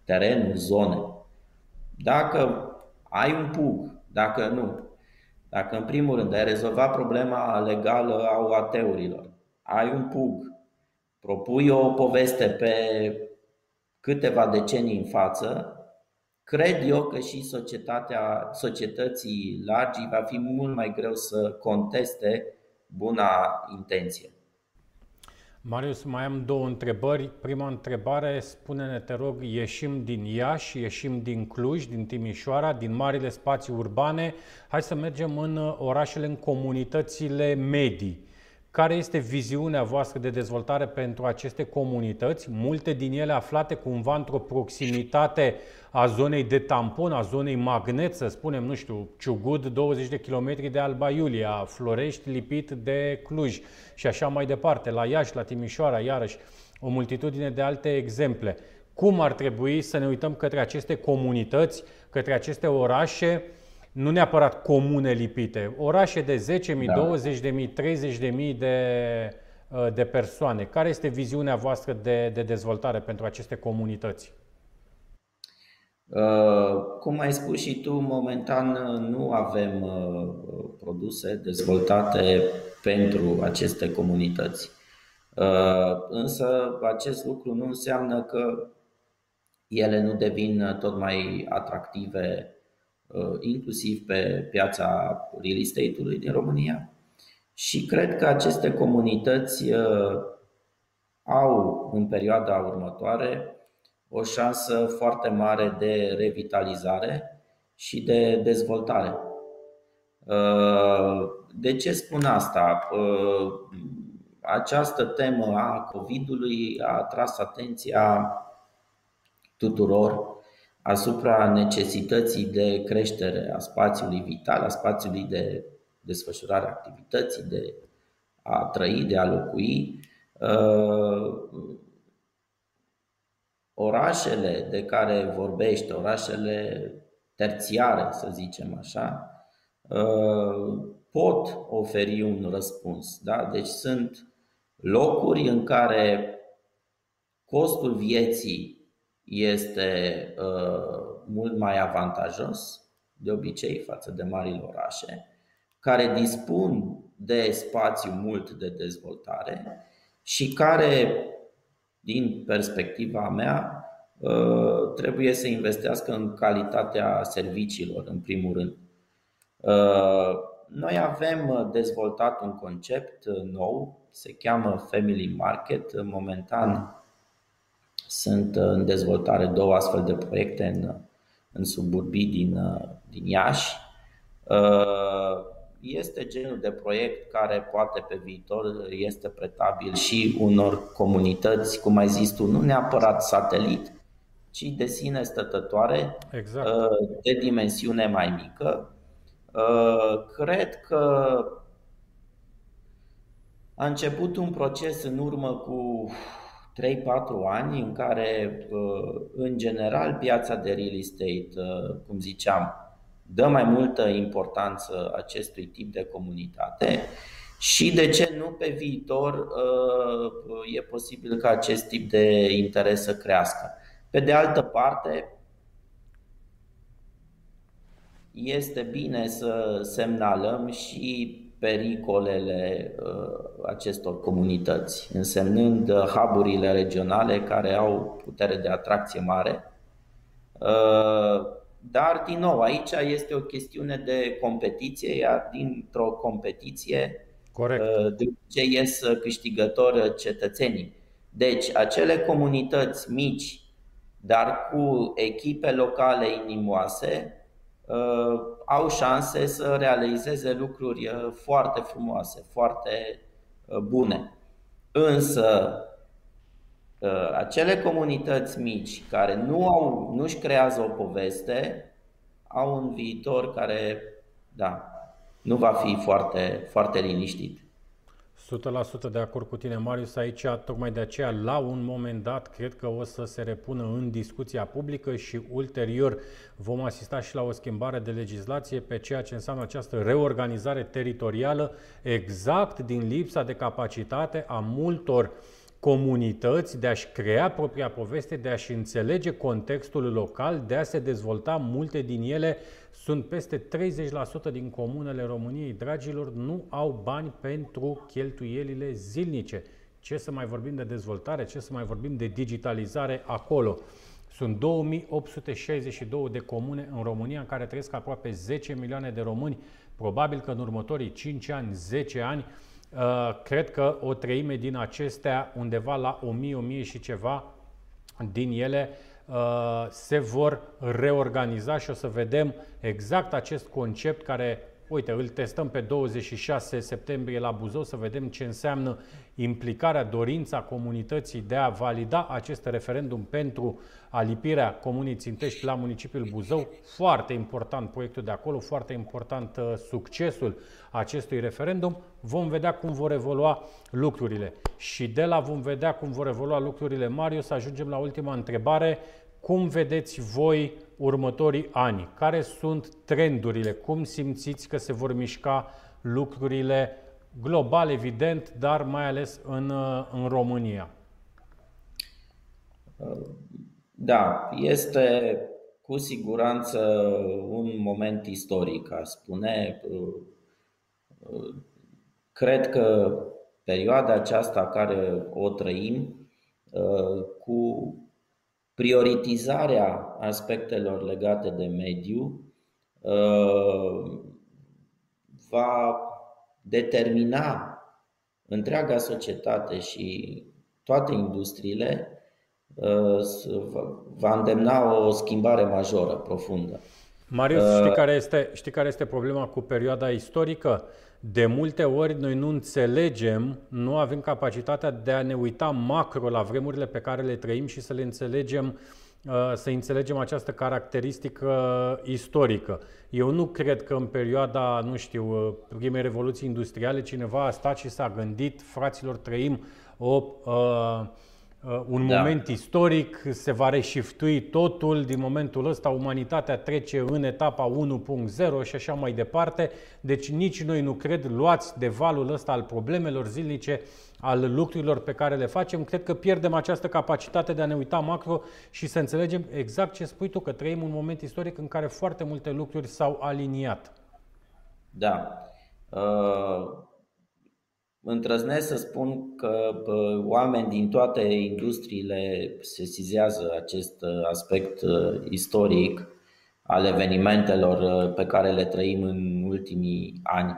terenuri, zone. Dacă ai un pug, dacă nu, dacă în primul rând ai rezolvat problema legală a ateurilor, ai un pug, propui o poveste pe câteva decenii în față, cred eu că și societatea, societății largi va fi mult mai greu să conteste buna intenție. Marius, mai am două întrebări. Prima întrebare, spune-ne, te rog, ieșim din Iași, ieșim din Cluj, din Timișoara, din marile spații urbane. Hai să mergem în orașele, în comunitățile medii. Care este viziunea voastră de dezvoltare pentru aceste comunități? Multe din ele aflate cumva într-o proximitate a zonei de tampon, a zonei magnet, să spunem, nu știu, Ciugud, 20 de kilometri de Alba Iulia, Florești lipit de Cluj și așa mai departe, la Iași, la Timișoara, iarăși, o multitudine de alte exemple. Cum ar trebui să ne uităm către aceste comunități, către aceste orașe, nu neapărat comune lipite, orașe de 10.000, da. 20.000, 30.000 de, uh, de persoane. Care este viziunea voastră de, de dezvoltare pentru aceste comunități? Uh, cum ai spus și tu, momentan uh, nu avem produse dezvoltate pentru aceste comunități. Însă acest lucru nu înseamnă că ele nu devin tot mai atractive Uh, inclusiv pe piața real estate-ului din România. Și cred că aceste comunități uh, au în perioada următoare o șansă foarte mare de revitalizare și de dezvoltare. Uh, de ce spun asta? Această temă a COVID-ului a atras atenția tuturor asupra necesității de creștere a spațiului vital, a spațiului de desfășurare a activității, de a trăi, de a locui. Uh, orașele de care vorbește, orașele terțiare, să zicem așa, uh, pot oferi un răspuns. Da? Deci sunt locuri în care costul vieții este uh, mult mai avantajos, de obicei, față de marile orașe, care dispun de spațiu mult de dezvoltare și care, din perspectiva mea, uh, trebuie să investească în calitatea serviciilor, în primul rând. Uh, noi avem dezvoltat un concept nou, se cheamă Family Market. Momentan sunt în dezvoltare două astfel de proiecte în, în suburbii din, din Iași. Uh, este genul de proiect care poate pe viitor este pretabil și unor comunități, cum ai zis tu, nu neapărat satelit, ci de sine stătătoare, exact. Uh, de dimensiune mai mică. Uh, cred că a început un proces în urmă cu 3-4 ani în care, uh, în general, piața de real estate, uh, cum ziceam, dă mai multă importanță acestui tip de comunitate și de ce nu pe viitor uh, e posibil ca acest tip de interes să crească. Pe de altă parte, este bine să semnalăm și pericolele uh, acestor comunități, însemnând uh, hub regionale care au putere de atracție mare. Uh, dar, din nou, aici este o chestiune de competiție, iar dintr-o competiție Corect. de ce ies câștigători cetățenii. Deci, acele comunități mici, dar cu echipe locale inimoase, Uh, au șanse să realizeze lucruri uh, foarte frumoase, foarte uh, bune. Însă, acele comunități mici care nu au, nu-și creează o poveste, au un viitor care, da, nu va fi foarte, foarte liniștit. 100% de acord cu tine, Marius. Aici, tocmai de aceea, la un moment dat, cred că o să se repună în discuția publică și ulterior vom asista și la o schimbare de legislație pe ceea ce înseamnă această reorganizare teritorială, exact din lipsa de capacitate a multor comunități de a-și crea propria poveste, de a-și înțelege contextul local, de a se dezvolta multe din ele sunt peste 30% din comunele României, dragilor, nu au bani pentru cheltuielile zilnice. Ce să mai vorbim de dezvoltare, ce să mai vorbim de digitalizare acolo. Sunt 2862 de comune în România în care trăiesc aproape 10 milioane de români. Probabil că în următorii 5 ani, 10 ani, uh, cred că o treime din acestea, undeva la 1000, 1000 și ceva din ele, uh, se vor reorganiza și o să vedem exact acest concept care Uite, îl testăm pe 26 septembrie la Buzău să vedem ce înseamnă implicarea, dorința comunității de a valida acest referendum pentru alipirea Comunii Țintești la municipiul Buzău. Foarte important proiectul de acolo, foarte important uh, succesul acestui referendum. Vom vedea cum vor evolua lucrurile. Și de la vom vedea cum vor evolua lucrurile, Marius, ajungem la ultima întrebare. Cum vedeți voi următorii ani? Care sunt trendurile? Cum simțiți că se vor mișca lucrurile global, evident, dar mai ales în, în România? Da, este cu siguranță un moment istoric, aș spune. Cred că perioada aceasta care o trăim, cu prioritizarea aspectelor legate de mediu uh, va determina întreaga societate și toate industriile uh, va îndemna o schimbare majoră, profundă. Marius, uh, știi care, este, știi care este problema cu perioada istorică? De multe ori noi nu înțelegem, nu avem capacitatea de a ne uita macro la vremurile pe care le trăim și să le înțelegem uh, să înțelegem această caracteristică istorică. Eu nu cred că în perioada, nu știu, uh, primei revoluții industriale cineva a stat și s-a gândit, fraților, trăim o uh, Uh, un da. moment istoric, se va reșiftui totul, din momentul ăsta umanitatea trece în etapa 1.0 și așa mai departe. Deci nici noi nu cred, luați de valul ăsta al problemelor zilnice, al lucrurilor pe care le facem, cred că pierdem această capacitate de a ne uita macro și să înțelegem exact ce spui tu, că trăim un moment istoric în care foarte multe lucruri s-au aliniat. Da. Uh Îndrăznesc să spun că oameni din toate industriile sesizează acest uh, aspect uh, istoric al evenimentelor uh, pe care le trăim în ultimii ani.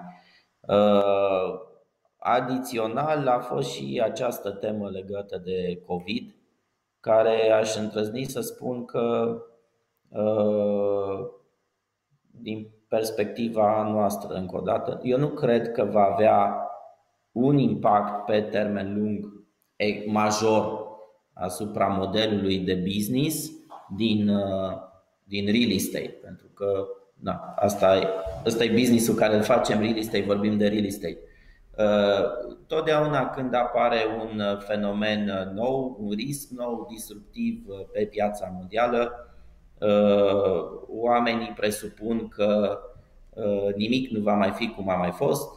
Adițional a fost și această temă legată de COVID, care aș îndrăzni să spun că din perspectiva noastră, încă o dată, eu nu cred că va avea un impact pe termen lung major asupra modelului de business din, uh, din real estate. Pentru că da, asta, e, asta e businessul care îl facem, real estate, vorbim de real estate. Uh, totdeauna când apare un fenomen nou, un risc nou, disruptiv pe piața mondială, uh, oamenii presupun că nimic nu va mai fi cum a mai fost Uh,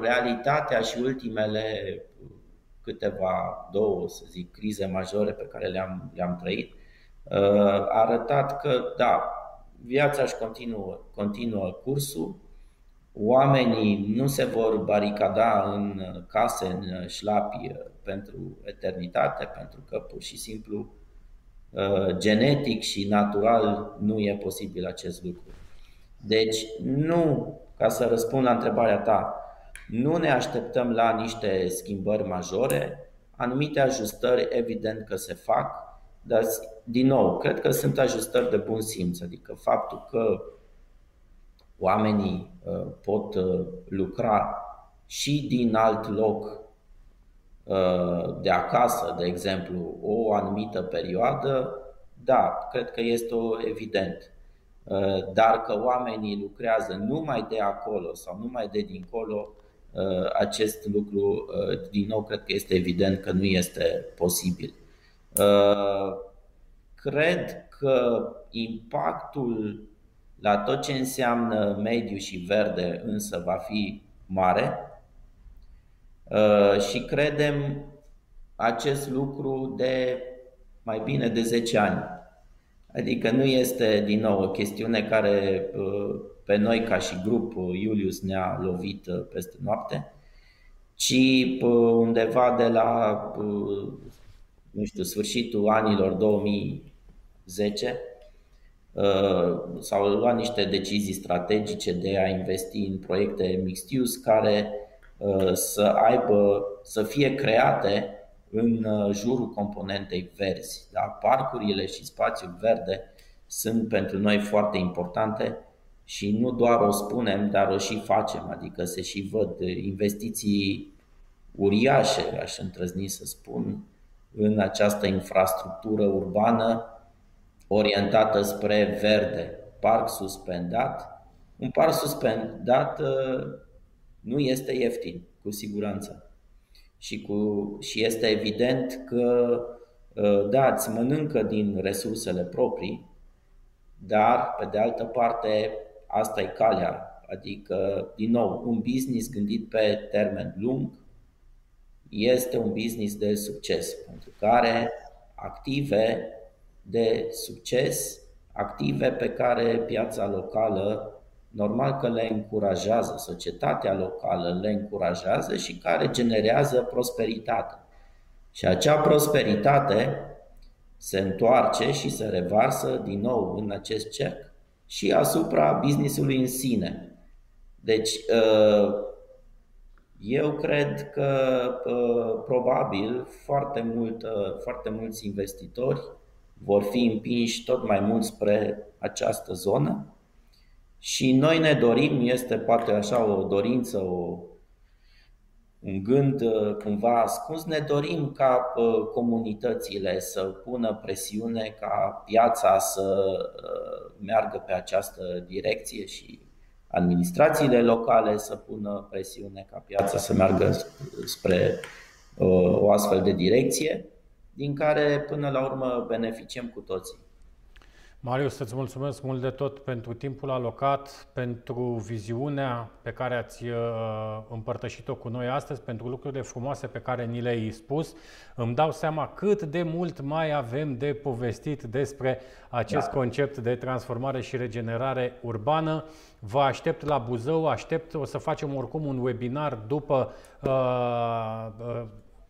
realitatea și ultimele câteva, două, să zic, crize majore pe care le-am, le-am trăit, uh, a arătat că, da, viața își continuă, continuă cursul, oamenii nu se vor baricada în case, în șlapi pentru eternitate, pentru că pur și simplu uh, genetic și natural nu e posibil acest lucru. Deci nu ca să răspund la întrebarea ta, nu ne așteptăm la niște schimbări majore, anumite ajustări evident că se fac, dar din nou, cred că sunt ajustări de bun simț, adică faptul că oamenii uh, pot uh, lucra și din alt loc uh, de acasă, de exemplu, o anumită perioadă, da, cred că este o evident. Uh, dar că oamenii lucrează numai de acolo sau numai de dincolo, uh, acest lucru, uh, din nou, cred că este evident că nu este posibil. Cred că impactul la tot ce înseamnă mediu și verde însă va fi mare și credem acest lucru de mai bine de 10 ani. Adică nu este din nou o chestiune care uh, pe noi ca și grup uh, Iulius ne-a lovit uh, peste noapte, ci undeva de la nu știu, sfârșitul anilor 2010 s-au luat niște decizii strategice de a investi în proiecte mixed use care să aibă, să fie create în jurul componentei verzi. Da? Parcurile și spațiul verde sunt pentru noi foarte importante și nu doar o spunem, dar o și facem, adică se și văd investiții uriașe, aș întrăzni să spun, în această infrastructură urbană orientată spre verde. Parc suspendat. Un parc suspendat uh, nu este ieftin, cu siguranță. Și, cu, și este evident că, uh, da, îți mănâncă din resursele proprii, dar, pe de altă parte, asta e calea. Adică, din nou, un business gândit pe termen lung este un business de succes, pentru care active de succes, active pe care piața locală normal că le încurajează, societatea locală le încurajează și care generează prosperitate. Și acea prosperitate se întoarce și se revarsă din nou în acest cerc și asupra businessului în sine. Deci, uh, eu cred că uh, probabil foarte, mult, uh, foarte mulți investitori vor fi împinși tot mai mult spre această zonă și noi ne dorim, este poate așa o dorință, o, un gând uh, cumva ascuns, ne dorim ca uh, comunitățile să pună presiune ca piața să uh, meargă pe această direcție și administrațiile locale să pună presiune ca piața să meargă spre o astfel de direcție din care până la urmă beneficiem cu toții. Marius, să-ți mulțumesc mult de tot pentru timpul alocat, pentru viziunea pe care ați uh, împărtășit-o cu noi astăzi, pentru lucrurile frumoase pe care ni le-ai spus. Îmi dau seama cât de mult mai avem de povestit despre acest da. concept de transformare și regenerare urbană. Vă aștept la Buzău, aștept, o să facem oricum un webinar după uh, uh,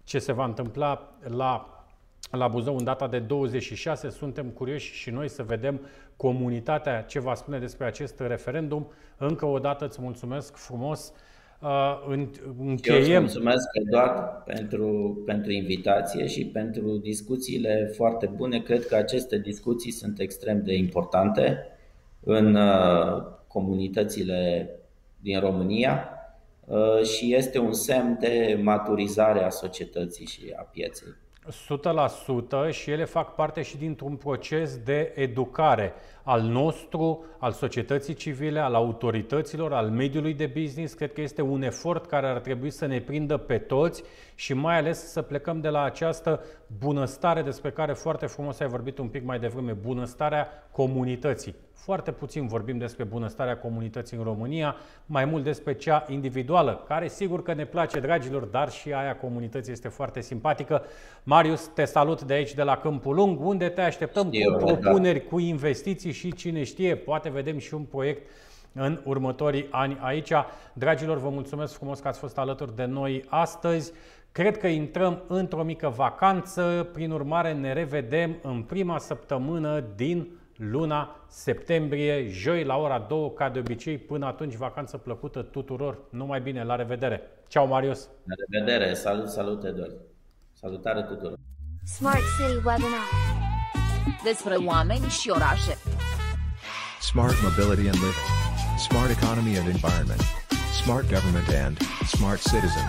ce se va întâmpla la la Buzău în data de 26. Suntem curioși și noi să vedem comunitatea ce va spune despre acest referendum. Încă o dată îți mulțumesc frumos. Uh, încheiem. Eu îți mulțumesc, Eduard, pentru, pentru invitație și pentru discuțiile foarte bune. Cred că aceste discuții sunt extrem de importante în uh, comunitățile din România uh, și este un semn de maturizare a societății și a pieței. 100% și ele fac parte și dintr-un proces de educare al nostru, al societății civile, al autorităților, al mediului de business. Cred că este un efort care ar trebui să ne prindă pe toți și mai ales să plecăm de la această bunăstare despre care foarte frumos ai vorbit un pic mai devreme, bunăstarea comunității. Foarte puțin vorbim despre bunăstarea comunității în România, mai mult despre cea individuală, care sigur că ne place, dragilor, dar și aia comunității este foarte simpatică. Marius, te salut de aici, de la Câmpul Lung, unde te așteptăm Eu, cu da. propuneri, da. cu investiții și cine știe, poate vedem și un proiect în următorii ani aici. Dragilor, vă mulțumesc frumos că ați fost alături de noi astăzi. Cred că intrăm într-o mică vacanță, prin urmare ne revedem în prima săptămână din luna septembrie, joi la ora 2, ca de obicei. Până atunci, vacanță plăcută tuturor. Numai bine, la revedere! Ciao, Marius! La revedere! Salut, salut, Eduard! Salutare tuturor! Smart City Webinar Despre oameni și orașe Smart Mobility and Living Smart Economy and Environment Smart Government and Smart Citizen